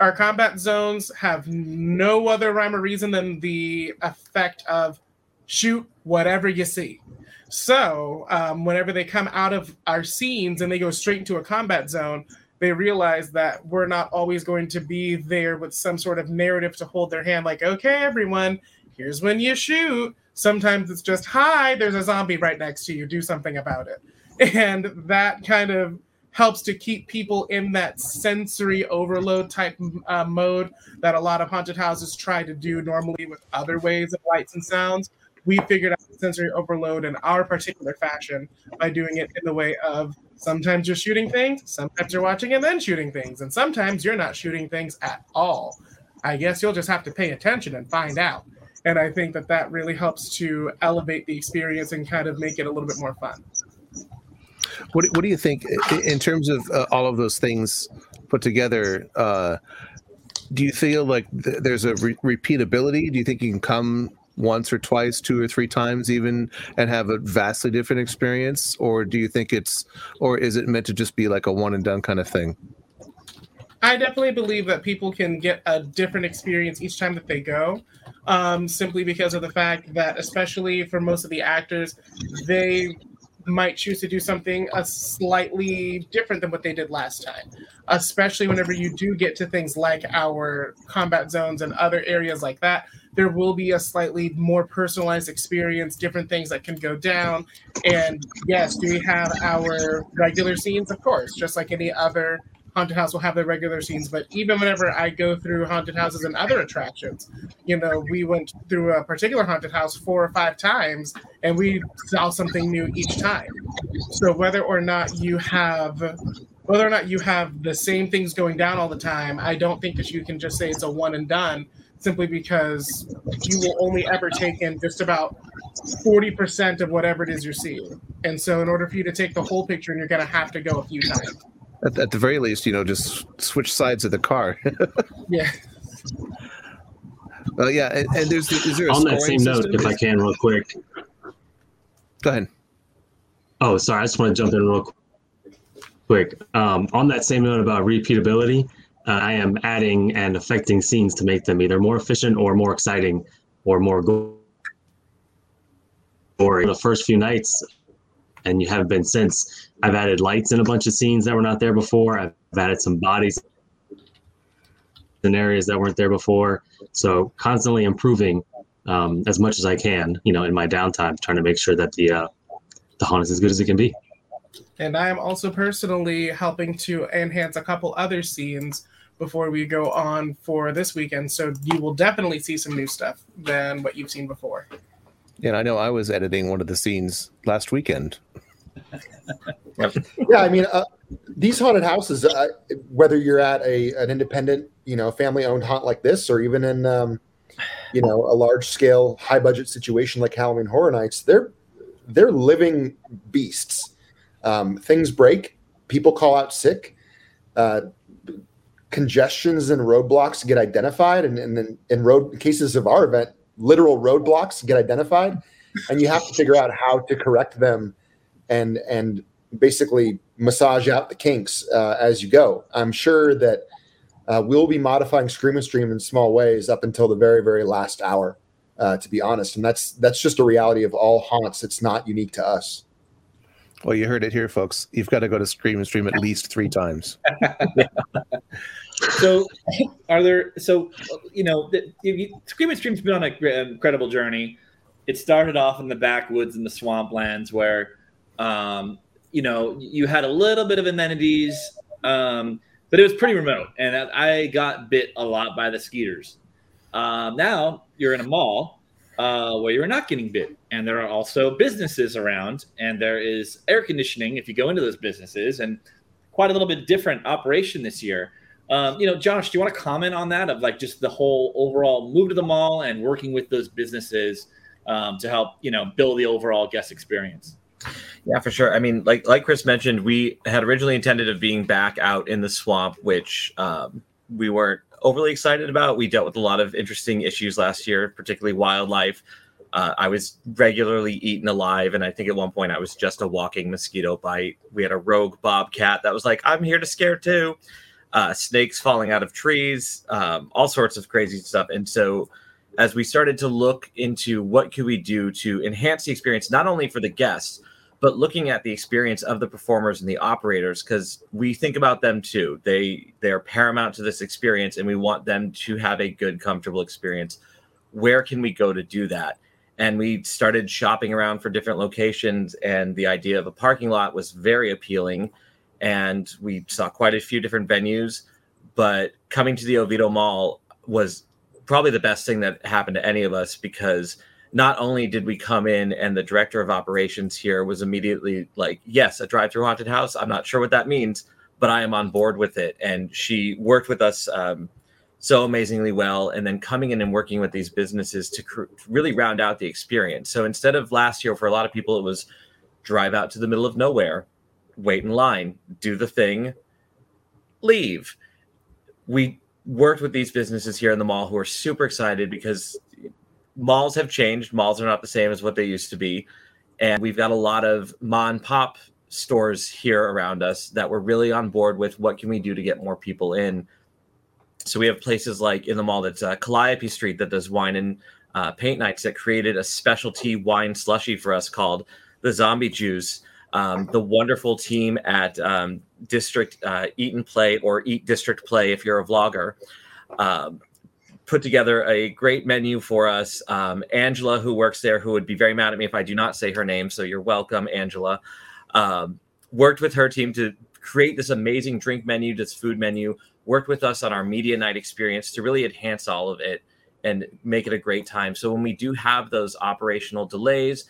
Our combat zones have no other rhyme or reason than the effect of shoot whatever you see so um, whenever they come out of our scenes and they go straight into a combat zone, they realize that we're not always going to be there with some sort of narrative to hold their hand, like, okay, everyone, here's when you shoot. Sometimes it's just, hi, there's a zombie right next to you, do something about it. And that kind of helps to keep people in that sensory overload type uh, mode that a lot of haunted houses try to do normally with other ways of lights and sounds we figured out sensory overload in our particular fashion by doing it in the way of sometimes you're shooting things, sometimes you're watching and then shooting things, and sometimes you're not shooting things at all. I guess you'll just have to pay attention and find out. And I think that that really helps to elevate the experience and kind of make it a little bit more fun. What, what do you think in terms of uh, all of those things put together? Uh, do you feel like th- there's a re- repeatability? Do you think you can come once or twice, two or three times even, and have a vastly different experience? Or do you think it's, or is it meant to just be like a one and done kind of thing? I definitely believe that people can get a different experience each time that they go, um, simply because of the fact that, especially for most of the actors, they might choose to do something a slightly different than what they did last time especially whenever you do get to things like our combat zones and other areas like that there will be a slightly more personalized experience, different things that can go down. And yes, do we have our regular scenes? Of course, just like any other haunted house will have their regular scenes. But even whenever I go through haunted houses and other attractions, you know, we went through a particular haunted house four or five times and we saw something new each time. So whether or not you have whether or not you have the same things going down all the time, I don't think that you can just say it's a one and done simply because you will only ever take in just about 40% of whatever it is you're seeing. And so in order for you to take the whole picture, and you're going to have to go a few times. At, at the very least, you know, just switch sides of the car. Yeah. Well, yeah, and, and there's is there a On that scoring same note, if I can, real quick. Go ahead. Oh, sorry. I just want to jump in real quick. Um, on that same note about repeatability, uh, I am adding and affecting scenes to make them either more efficient or more exciting or more go- gory. The first few nights, and you haven't been since, I've added lights in a bunch of scenes that were not there before. I've added some bodies in areas that weren't there before. So constantly improving um, as much as I can, you know, in my downtime, trying to make sure that the uh, the haunt is as good as it can be. And I am also personally helping to enhance a couple other scenes before we go on for this weekend. So you will definitely see some new stuff than what you've seen before. Yeah, and I know I was editing one of the scenes last weekend. yeah, I mean, uh, these haunted houses, uh, whether you're at a an independent, you know, family owned haunt like this, or even in, um, you know, a large scale, high budget situation like Halloween Horror Nights, they're they're living beasts. Um, things break, people call out sick, uh, congestions and roadblocks get identified, and, and then in road cases of our event, literal roadblocks get identified, and you have to figure out how to correct them and and basically massage out the kinks uh, as you go. I'm sure that uh, we'll be modifying Scream and Stream in small ways up until the very very last hour. Uh, to be honest, and that's that's just a reality of all haunts. It's not unique to us. Well, you heard it here, folks. You've got to go to Scream and Stream at least three times. so are there so you know the, you, scream and stream's been on an incredible journey. It started off in the backwoods and the swamplands where um, you know you had a little bit of amenities um, but it was pretty remote and i got bit a lot by the skeeters. Um, now you're in a mall uh, where you're not getting bit and there are also businesses around and there is air conditioning if you go into those businesses and quite a little bit different operation this year um, you know, Josh, do you want to comment on that of like just the whole overall move to the mall and working with those businesses um, to help you know build the overall guest experience? Yeah, for sure. I mean, like like Chris mentioned, we had originally intended of being back out in the swamp, which um, we weren't overly excited about. We dealt with a lot of interesting issues last year, particularly wildlife. Uh, I was regularly eaten alive, and I think at one point I was just a walking mosquito bite. We had a rogue bobcat that was like, "I'm here to scare too." Uh, snakes falling out of trees, um, all sorts of crazy stuff. And so, as we started to look into what could we do to enhance the experience, not only for the guests, but looking at the experience of the performers and the operators, because we think about them too. They they're paramount to this experience, and we want them to have a good, comfortable experience. Where can we go to do that? And we started shopping around for different locations, and the idea of a parking lot was very appealing and we saw quite a few different venues. But coming to the Oviedo Mall was probably the best thing that happened to any of us because not only did we come in and the director of operations here was immediately like, Yes, a drive through haunted house. I'm not sure what that means, but I am on board with it. And she worked with us um, so amazingly well. And then coming in and working with these businesses to cr- really round out the experience. So instead of last year, for a lot of people, it was drive out to the middle of nowhere wait in line, do the thing, leave. We worked with these businesses here in the mall who are super excited because malls have changed. Malls are not the same as what they used to be. And we've got a lot of mom and pop stores here around us that were really on board with what can we do to get more people in. So we have places like in the mall that's uh, Calliope Street that does wine and uh, paint nights that created a specialty wine slushy for us called the Zombie Juice um, the wonderful team at um, District uh, Eat and Play or Eat District Play if you're a vlogger. Um, put together a great menu for us. Um, Angela, who works there, who would be very mad at me if I do not say her name, so you're welcome, Angela. Um, worked with her team to create this amazing drink menu, this food menu. Worked with us on our media night experience to really enhance all of it and make it a great time. So when we do have those operational delays,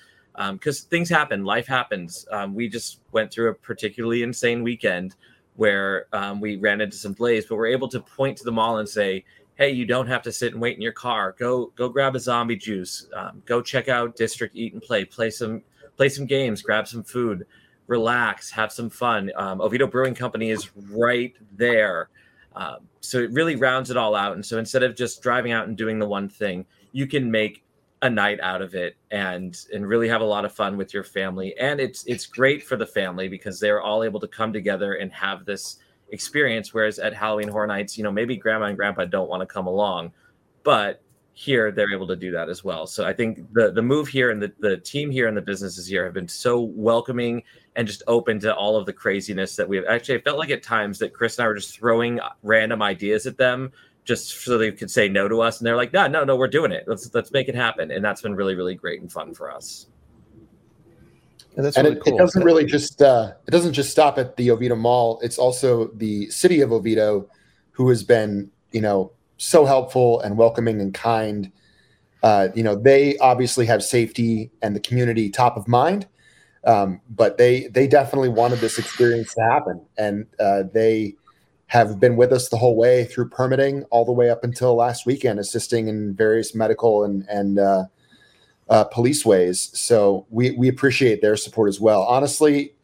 because um, things happen, life happens. Um, we just went through a particularly insane weekend where um, we ran into some delays, but we're able to point to the mall and say, "Hey, you don't have to sit and wait in your car. Go, go grab a zombie juice. Um, go check out District Eat and Play. Play some, play some games. Grab some food. Relax. Have some fun." Um, Oviedo Brewing Company is right there. Um, so it really rounds it all out. And so instead of just driving out and doing the one thing, you can make a night out of it and and really have a lot of fun with your family. And it's it's great for the family because they're all able to come together and have this experience. Whereas at halloween horror nights you know maybe grandma and grandpa don't want to come along but here they're able to do that as well. So i think the the move here and the, the team here and the businesses here have been so welcoming and just open to all of the craziness that we have. Actually i felt like at times that chris and i were just throwing random ideas at them just so they could say no to us. And they're like, no, no, no, we're doing it. Let's let's make it happen. And that's been really, really great and fun for us. And, that's and really it, cool. it, doesn't really just uh, it doesn't just stop at the Oviedo Mall. It's also the city of Oviedo, who has been you know so helpful and welcoming and kind. Uh, you know they obviously have safety and the community top of mind, um, but they they definitely wanted this experience to happen, and uh, they have been with us the whole way through permitting all the way up until last weekend, assisting in various medical and and uh, uh, police ways. So we we appreciate their support as well. Honestly,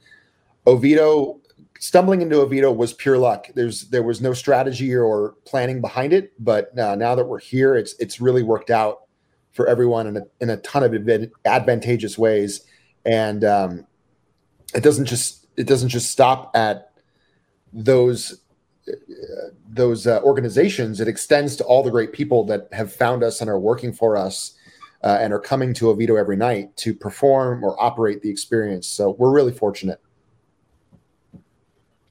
Oviedo stumbling into Oviedo was pure luck. There's there was no strategy or planning behind it, but uh, now that we're here, it's it's really worked out for everyone in a, in a ton of advantageous ways, and um, it doesn't just it doesn't just stop at those those uh, organizations, it extends to all the great people that have found us and are working for us uh, and are coming to Oviedo every night to perform or operate the experience. So we're really fortunate.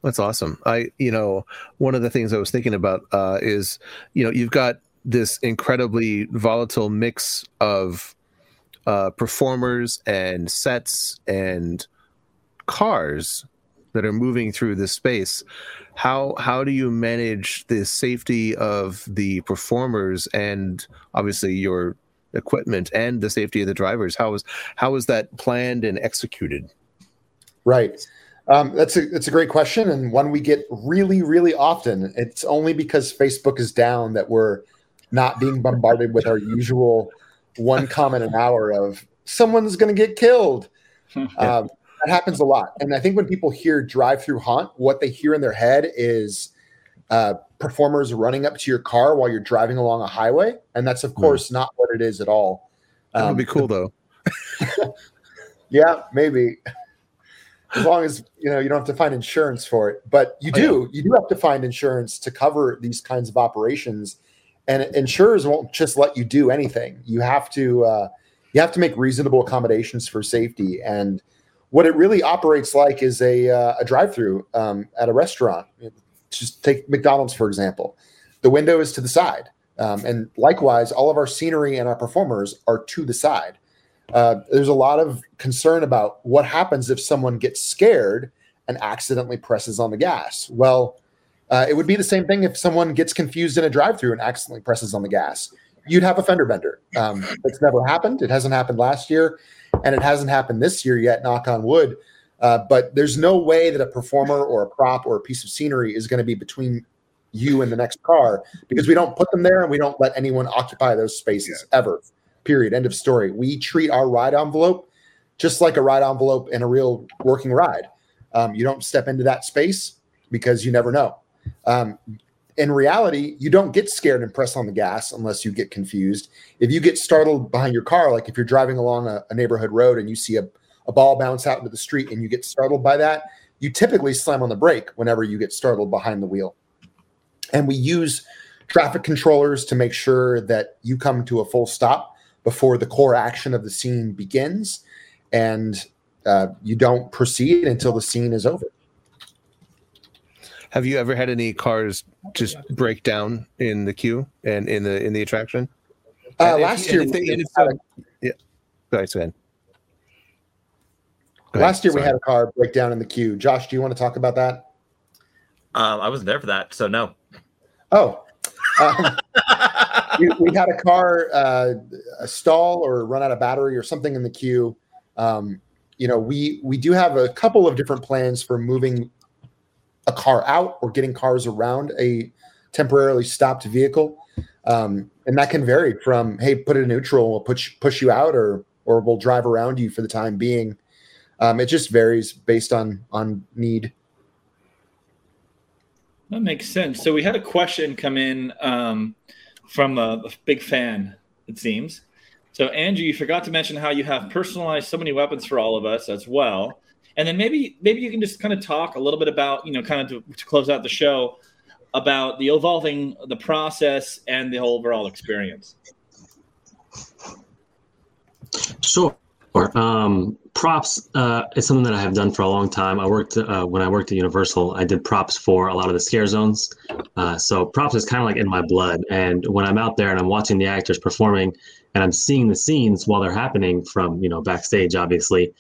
That's awesome. I, you know, one of the things I was thinking about uh, is, you know, you've got this incredibly volatile mix of uh, performers and sets and cars that are moving through this space. How how do you manage the safety of the performers and obviously your equipment and the safety of the drivers? How is how is that planned and executed? Right. Um, that's a that's a great question and one we get really really often. It's only because facebook is down that we're not being bombarded with our usual one comment an hour of someone's going to get killed. Um, that happens a lot. And I think when people hear drive through haunt, what they hear in their head is uh, performers running up to your car while you're driving along a highway. And that's, of hmm. course, mm. not what it is at all. That would um, be cool, though. yeah, maybe. As long as you know you don't have to find insurance for it, but you do. Oh, yeah. You do have to find insurance to cover these kinds of operations, and insurers won't just let you do anything. You have to uh, you have to make reasonable accommodations for safety, and what it really operates like is a, uh, a drive-through um, at a restaurant. Just take McDonald's for example. The window is to the side, um, and likewise, all of our scenery and our performers are to the side. Uh, there's a lot of concern about what happens if someone gets scared and accidentally presses on the gas. Well, uh, it would be the same thing if someone gets confused in a drive-through and accidentally presses on the gas. You'd have a fender bender. Um, it's never happened. It hasn't happened last year and it hasn't happened this year yet. Knock on wood. Uh, but there's no way that a performer or a prop or a piece of scenery is going to be between you and the next car because we don't put them there and we don't let anyone occupy those spaces yeah. ever. Period. End of story. We treat our ride envelope just like a ride envelope in a real working ride. Um, you don't step into that space because you never know. Um, in reality, you don't get scared and press on the gas unless you get confused. If you get startled behind your car, like if you're driving along a, a, neighborhood road and you see a, a ball bounce out into the street and you get startled by that, you typically slam on the brake whenever you get startled behind the wheel. And we use traffic controllers to make sure that you come to a full stop before the core action of the scene begins and uh, you don't proceed until the scene is over. Have you ever had any cars just break down in the queue and in the in the attraction? Uh, And if- last and year, they- we and if, uh, yeah. Go ahead, Sven. a- last year we had a car break down in the queue. Josh, do you want to talk about that? Um, I wasn't there for that, so no. Oh, um, we, we had a car uh, a stall or run out of battery or something in the queue. Um, you know, we we do have a couple of different plans for moving a car out or getting cars around a temporarily stopped vehicle, um, and that can vary from hey, put it in neutral, we'll push push you out, or or we'll drive around you for the time being. Um, it just varies based on on need. That makes sense. So we had a question come in um, from a, a big fan, it seems. So Andrew, you forgot to mention how you have personalized so many weapons for all of us as well. And then maybe maybe you can just kind of talk a little bit about, you know, kind of to, to close out the show about the evolving the process and the whole overall experience. Sure. Um, props uh, is something that I have done for a long time. I worked uh, when I worked at Universal. I did props for a lot of the scare zones. Uh, so props is kind of like in my blood. And when I'm out there and I'm watching the actors performing, and I'm seeing the scenes while they're happening from you know backstage, obviously,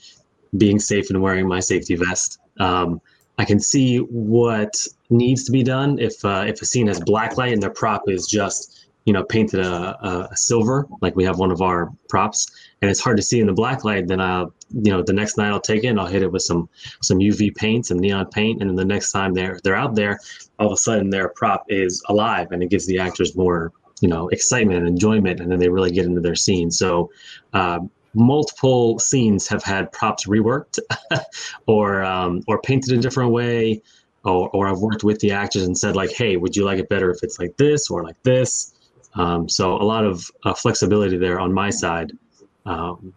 being safe and wearing my safety vest. Um, I can see what needs to be done if uh, if a scene has black light and their prop is just you know painted a, a, silver like we have one of our props and it's hard to see in the black light then i'll you know the next night i'll take it and i'll hit it with some some uv paint some neon paint and then the next time they're they're out there all of a sudden their prop is alive and it gives the actors more you know excitement and enjoyment and then they really get into their scene so uh, multiple scenes have had props reworked or um, or painted a different way or, or I've worked with the actors and said like, hey, would you like it better if it's like this or like this? Um, so a lot of uh, flexibility there on my side um,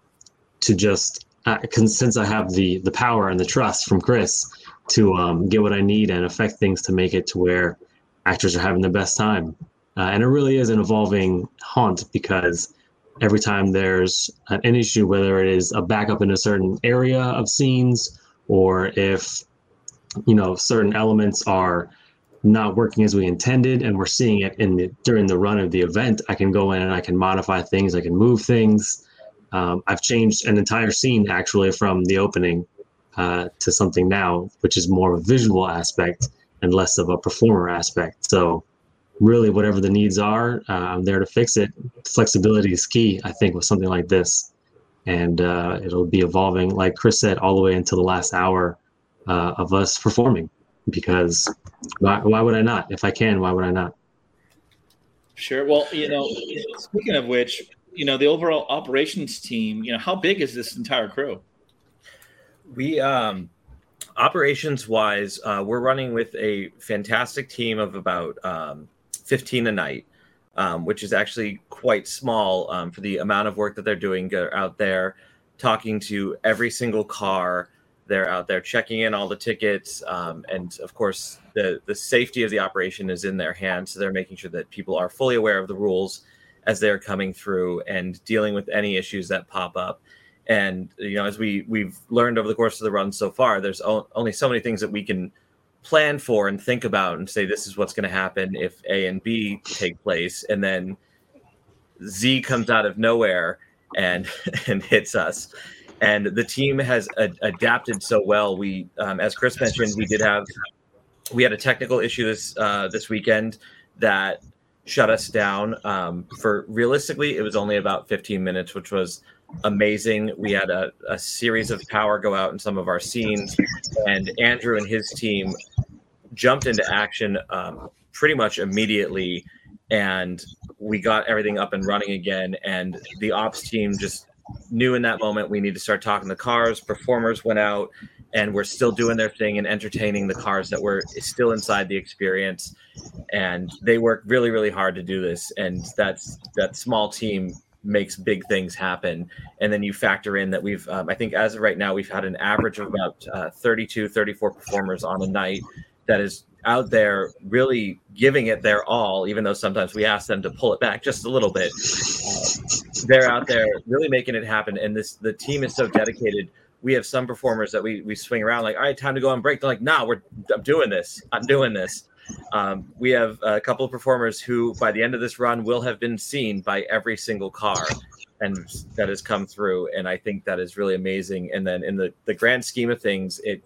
to just uh, since I have the the power and the trust from Chris to um, get what I need and affect things to make it to where actors are having the best time. Uh, and it really is an evolving haunt because every time there's an, issue, whether it is a backup in a certain area of scenes or if you know certain elements are not working as we intended and we're seeing it in the during the run of the event i can go in and i can modify things i can move things. Um, i've changed an entire scene actually from the opening uh, to something now which is more of a visual aspect and less of a performer aspect. So really whatever the needs are uh, i'm there to fix it flexibility is key i think with something like this and uh, it'll be evolving like chris said all the way until the last hour uh, of us performing because why, why would I not? If I can, why would I not? Sure. Well, you know, speaking of which, you know, the overall operations team, you know, how big is this entire crew? We um operations wise, uh, we're running with a fantastic team of about um, 15 a night, um, which is actually quite small um, for the amount of work that they're doing. They're out there talking to every single car. They're out there checking in all the tickets, um, and of course, the the safety of the operation is in their hands. So they're making sure that people are fully aware of the rules as they're coming through and dealing with any issues that pop up and you know as we we've learned over the course of the run so far there's o- only so many things that we can plan for and think about and say this is what's going to happen if a and b take place and then z comes out of nowhere and and hits us. And the team has adapted so well. We um, as chris mentioned we did have we had a technical issue this uh, this weekend that shut us down. Um, for realistically it was only about 15 minutes which was amazing. We had a, a series of power go out in some of our scenes and andrew and his team jumped into action um, pretty much immediately and we got everything up and running again and the ops team just knew in that moment we need to start talking to cars. Performers went out and we're still doing their thing and entertaining the cars that were still inside the experience. And they work really really hard to do this and that's that small team makes big things happen. And then you factor in that we've um, i think as of right now we've had an average of about uh, 32 34 performers on a night that is out there really giving it their all even though sometimes we ask them to pull it back just a little bit uh, they're out there really making it happen and this the team is so dedicated we have some performers that we we swing around like, all right, time to go on break. They're like, nah, we're I'm doing this. I'm doing this. Um, we have a couple of performers who, by the end of this run, will have been seen by every single car and that has come through. And I think that is really amazing. And then in the the grand scheme of things, it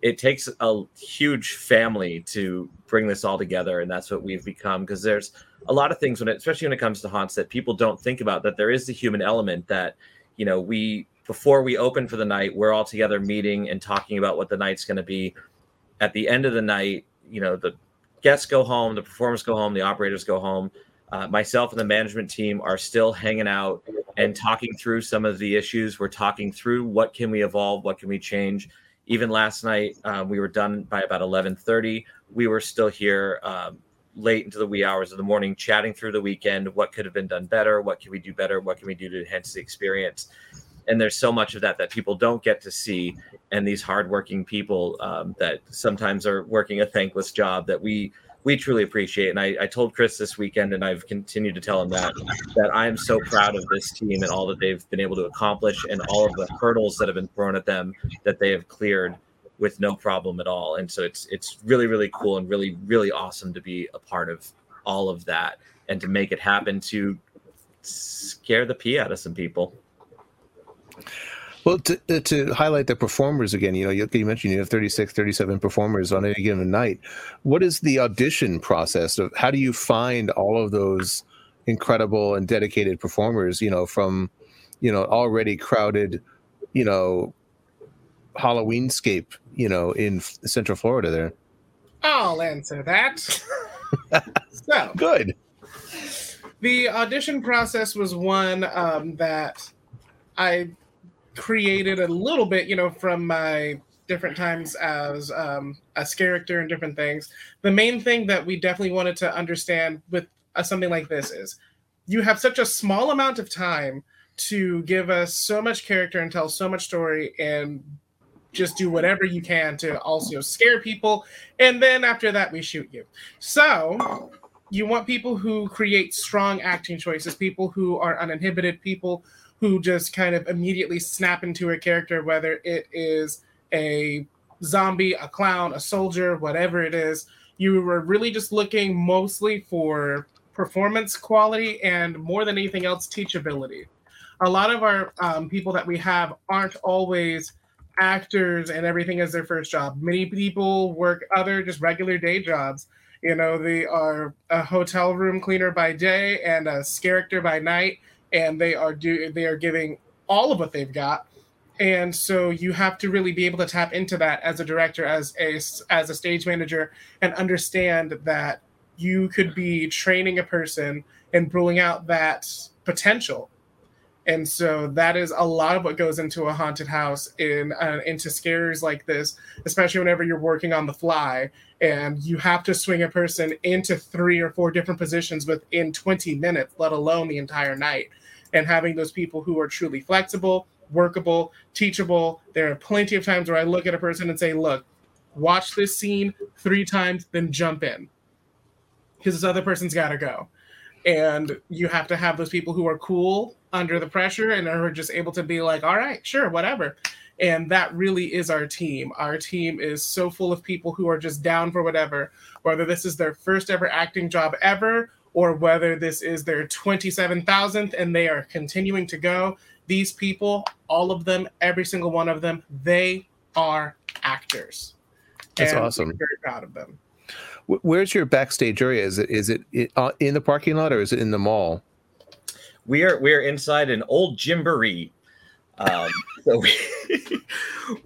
it takes a huge family to bring this all together, and that's what we've become. Because there's a lot of things when, it, especially when it comes to haunts, that people don't think about. That there is the human element that you know we before we open for the night, we're all together meeting and talking about what the night's going to be. At the end of the night, you know the guests go home, the performers go home, the operators go home. Uh, myself and the management team are still hanging out and talking through some of the issues. We're talking through what can we evolve, what can we change. Even last night, um, we were done by about 11:30. We were still here um, late into the wee hours of the morning, chatting through the weekend. What could have been done better? What can we do better? What can we do to enhance the experience? And there's so much of that that people don't get to see, and these hardworking people um, that sometimes are working a thankless job that we we truly appreciate. And I, I, told Chris this weekend, and I've continued to tell him that that I am so proud of this team and all that they've been able to accomplish, and all of the hurdles that have been thrown at them that they have cleared with no problem at all. And so it's it's really really cool and really really awesome to be a part of all of that and to make it happen to scare the pee out of some people. Well, to, to highlight the performers again, you know, you, you, mentioned you have 36, 37 performers on any given night. What is the audition process of how do you find all of those incredible and dedicated performers, you know, from, you know, already crowded, you know, Halloweenscape, you know, in Central Florida there? I'll answer that. so good. The audition process was one um, that I created a little bit, you know, from my different times as um, character and different things. The main thing that we definitely wanted to understand with uh, something like this is you have such a small amount of time to give us so much character and tell so much story and just do whatever you can to also scare people and then after that we shoot you so you want people who create strong acting choices people who are uninhibited people who just kind of immediately snap into a character, whether it is a zombie, a clown, a soldier, whatever it is. You were really just looking mostly for performance quality and more than anything else, teachability. A lot of our um, people that we have aren't always actors and everything as their first job. Many people work other just regular day jobs. You know, they are a hotel room cleaner by day and a character by night and they are do they are giving all of what they've got. And so you have to really be able to tap into that as a director as a as a stage manager and understand that you could be training a person and ruling out that potential. And so that is a lot of what goes into a haunted house in uh, into scares like this especially whenever you're working on the fly and you have to swing a person into three or four different positions within 20 minutes let alone the entire night and having those people who are truly flexible workable teachable. There are plenty of times where i look at a person and say look watch this scene three times then jump in. Because this other person's got to go. And you have to have those people who are cool under the pressure and are just able to be like all right sure whatever. And that really is our team. Our team is so full of people who are just down for whatever whether this is their first ever acting job ever or whether this is their 27,000th and they are continuing to go these people all of them every single one of them they are actors that's and awesome very proud of them Where's your backstage area? Is it is it uh, in the parking lot or is it in the mall? We are we are inside an old gymboree. Um, so we,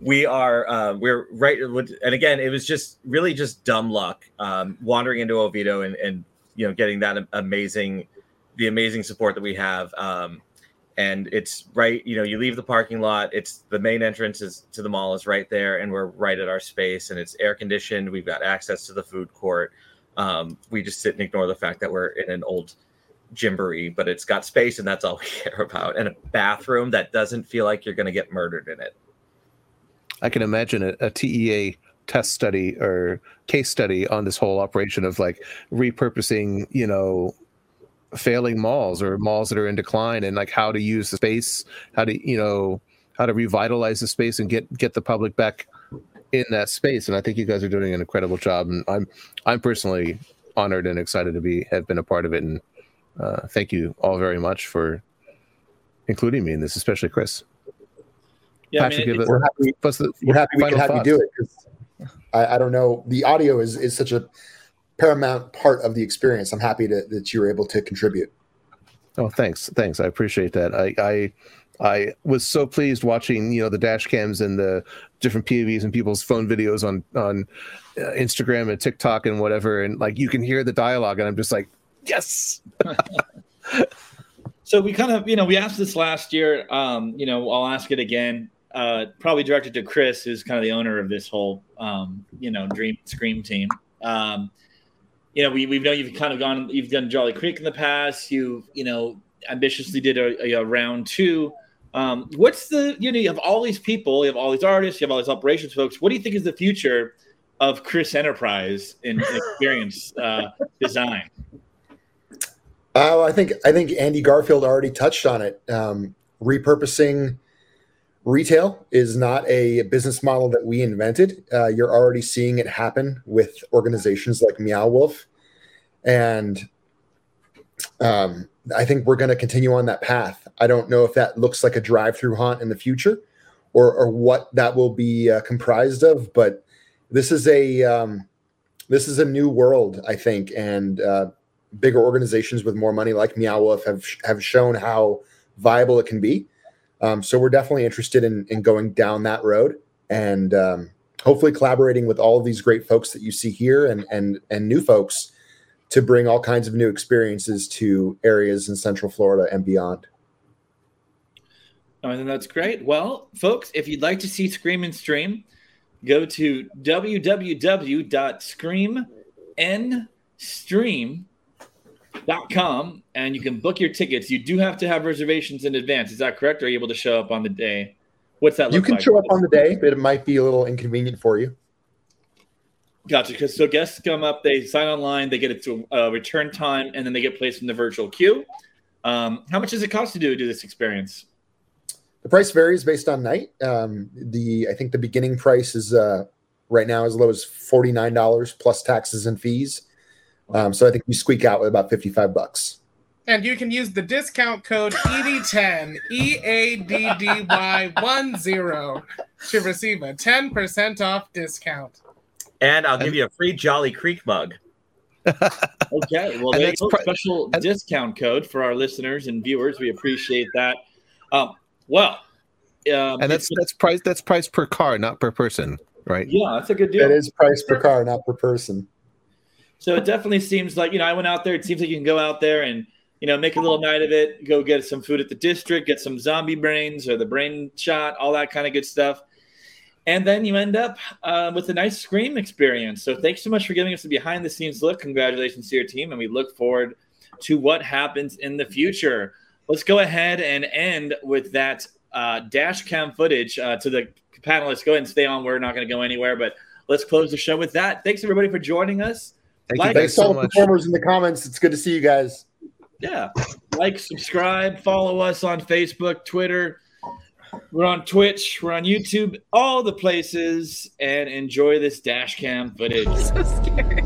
we are uh, we're right and again it was just really just dumb luck um, wandering into Oviedo and and you know getting that amazing the amazing support that we have um, and it's right you know you leave the parking lot it's the main entrance is to the mall is right there and we're right at our space and it's air conditioned we've got access to the food court um, we just sit and ignore the fact that we're in an old gymboree but it's got space and that's all we care about and a bathroom that doesn't feel like you're going to get murdered in it. I can imagine a, a tea test study or case study on this whole operation of like repurposing you know failing malls or malls that are in decline and like how to use the space how to you know how to revitalize the space and get get the public back in that space. And I think you guys are doing an incredible job. And I'm I'm personally honored and excited to be have been a part of it. And uh, thank you all very much for including me in this, especially Chris. Yeah, I mean, give it- it- we're happy. the We're happy we final can have thoughts? you do it. 'Cause I, I don't know. The audio is is such a paramount part of the experience. I'm happy to, that you were able to contribute. Oh, thanks, thanks. I appreciate that. I, I, I was so pleased watching, you know, the dash cams and the different POVs and people's phone videos on on uh, Instagram and TikTok and whatever, and like you can hear the dialogue, and I'm just like, yes. So we kind of, you know, we asked this last year. Um, you know, I'll ask it again. Uh, probably directed to Chris, who's kind of the owner of this whole, um, you know, Dream Scream team. Um, you know, we we know you've kind of gone, you've done Jolly Creek in the past. You, you know, ambitiously did a, a, round two. Um, what's the, you know, you have all these people, you have all these artists, you have all these operations folks. What do you think is the future of Chris Enterprise in experience uh, design? Uh, I think I think Andy Garfield already touched on it. Um, repurposing retail is not a business model that we invented. Uh, you're already seeing it happen with organizations like Meow Wolf, and um, I think we're going to continue on that path. I don't know if that looks like a drive-through haunt in the future, or or what that will be uh, comprised of, but this is a um, this is a new world, I think, and uh, bigger organizations with more money like Meow Wolf have have shown how viable it can be. Um, so we're definitely interested in in going down that road and um, hopefully collaborating with all of these great folks that you see here and and and new folks to bring all kinds of new experiences to areas in Central Florida and beyond. I think that's great. Well, folks, if you'd like to see Scream and Stream, go to www.screamnstream.com and you can book your tickets. You do have to have reservations in advance. Is that correct? Or are you able to show up on the day? What's that You can like? show up on the day, but it might be a little inconvenient for you. Gotcha. Because so guests come up, they sign online, they get it to a return time, and then they get placed in the virtual queue. Um, how much does it cost to do do this experience? The price varies based on night. Um, the I think the beginning price is uh, right now as low as forty nine dollars plus taxes and fees. Um, so I think we squeak out with about fifty five bucks. And you can use the discount code ED10, E A D D Y 10 to receive a 10% off discount. And I'll give you a free Jolly Creek mug. Okay, well, And there you pri- Special and- discount code for our listeners and viewers. We appreciate that. Um, well, um, And that's that's price that's price per car, not per person, right? yeah, that's a good deal. It is price per car, not per person. So it definitely seems like you know I went out there. It seems like you can go out there and you know make a little night of it. Go get some food at the district, get some zombie brains or the brain shot, all that kind of good stuff, and then you end up uh, with a nice scream experience. So thanks so much for giving us a behind the scenes look. Congratulations to your team, and we look forward to what happens in the future. Let's go ahead and end with that uh, dash cam footage uh, to the panelists. Go ahead and stay on. We're not going to go anywhere, but let's close the show with that. Thanks everybody for joining us. Thank Like- you guys Thanks to all so the much. performers in the comments. It's good to see you guys. Yeah. Like, subscribe, follow us on Facebook, Twitter. We're on Twitch, we're on YouTube, all the places, and enjoy this dash cam footage. so scary.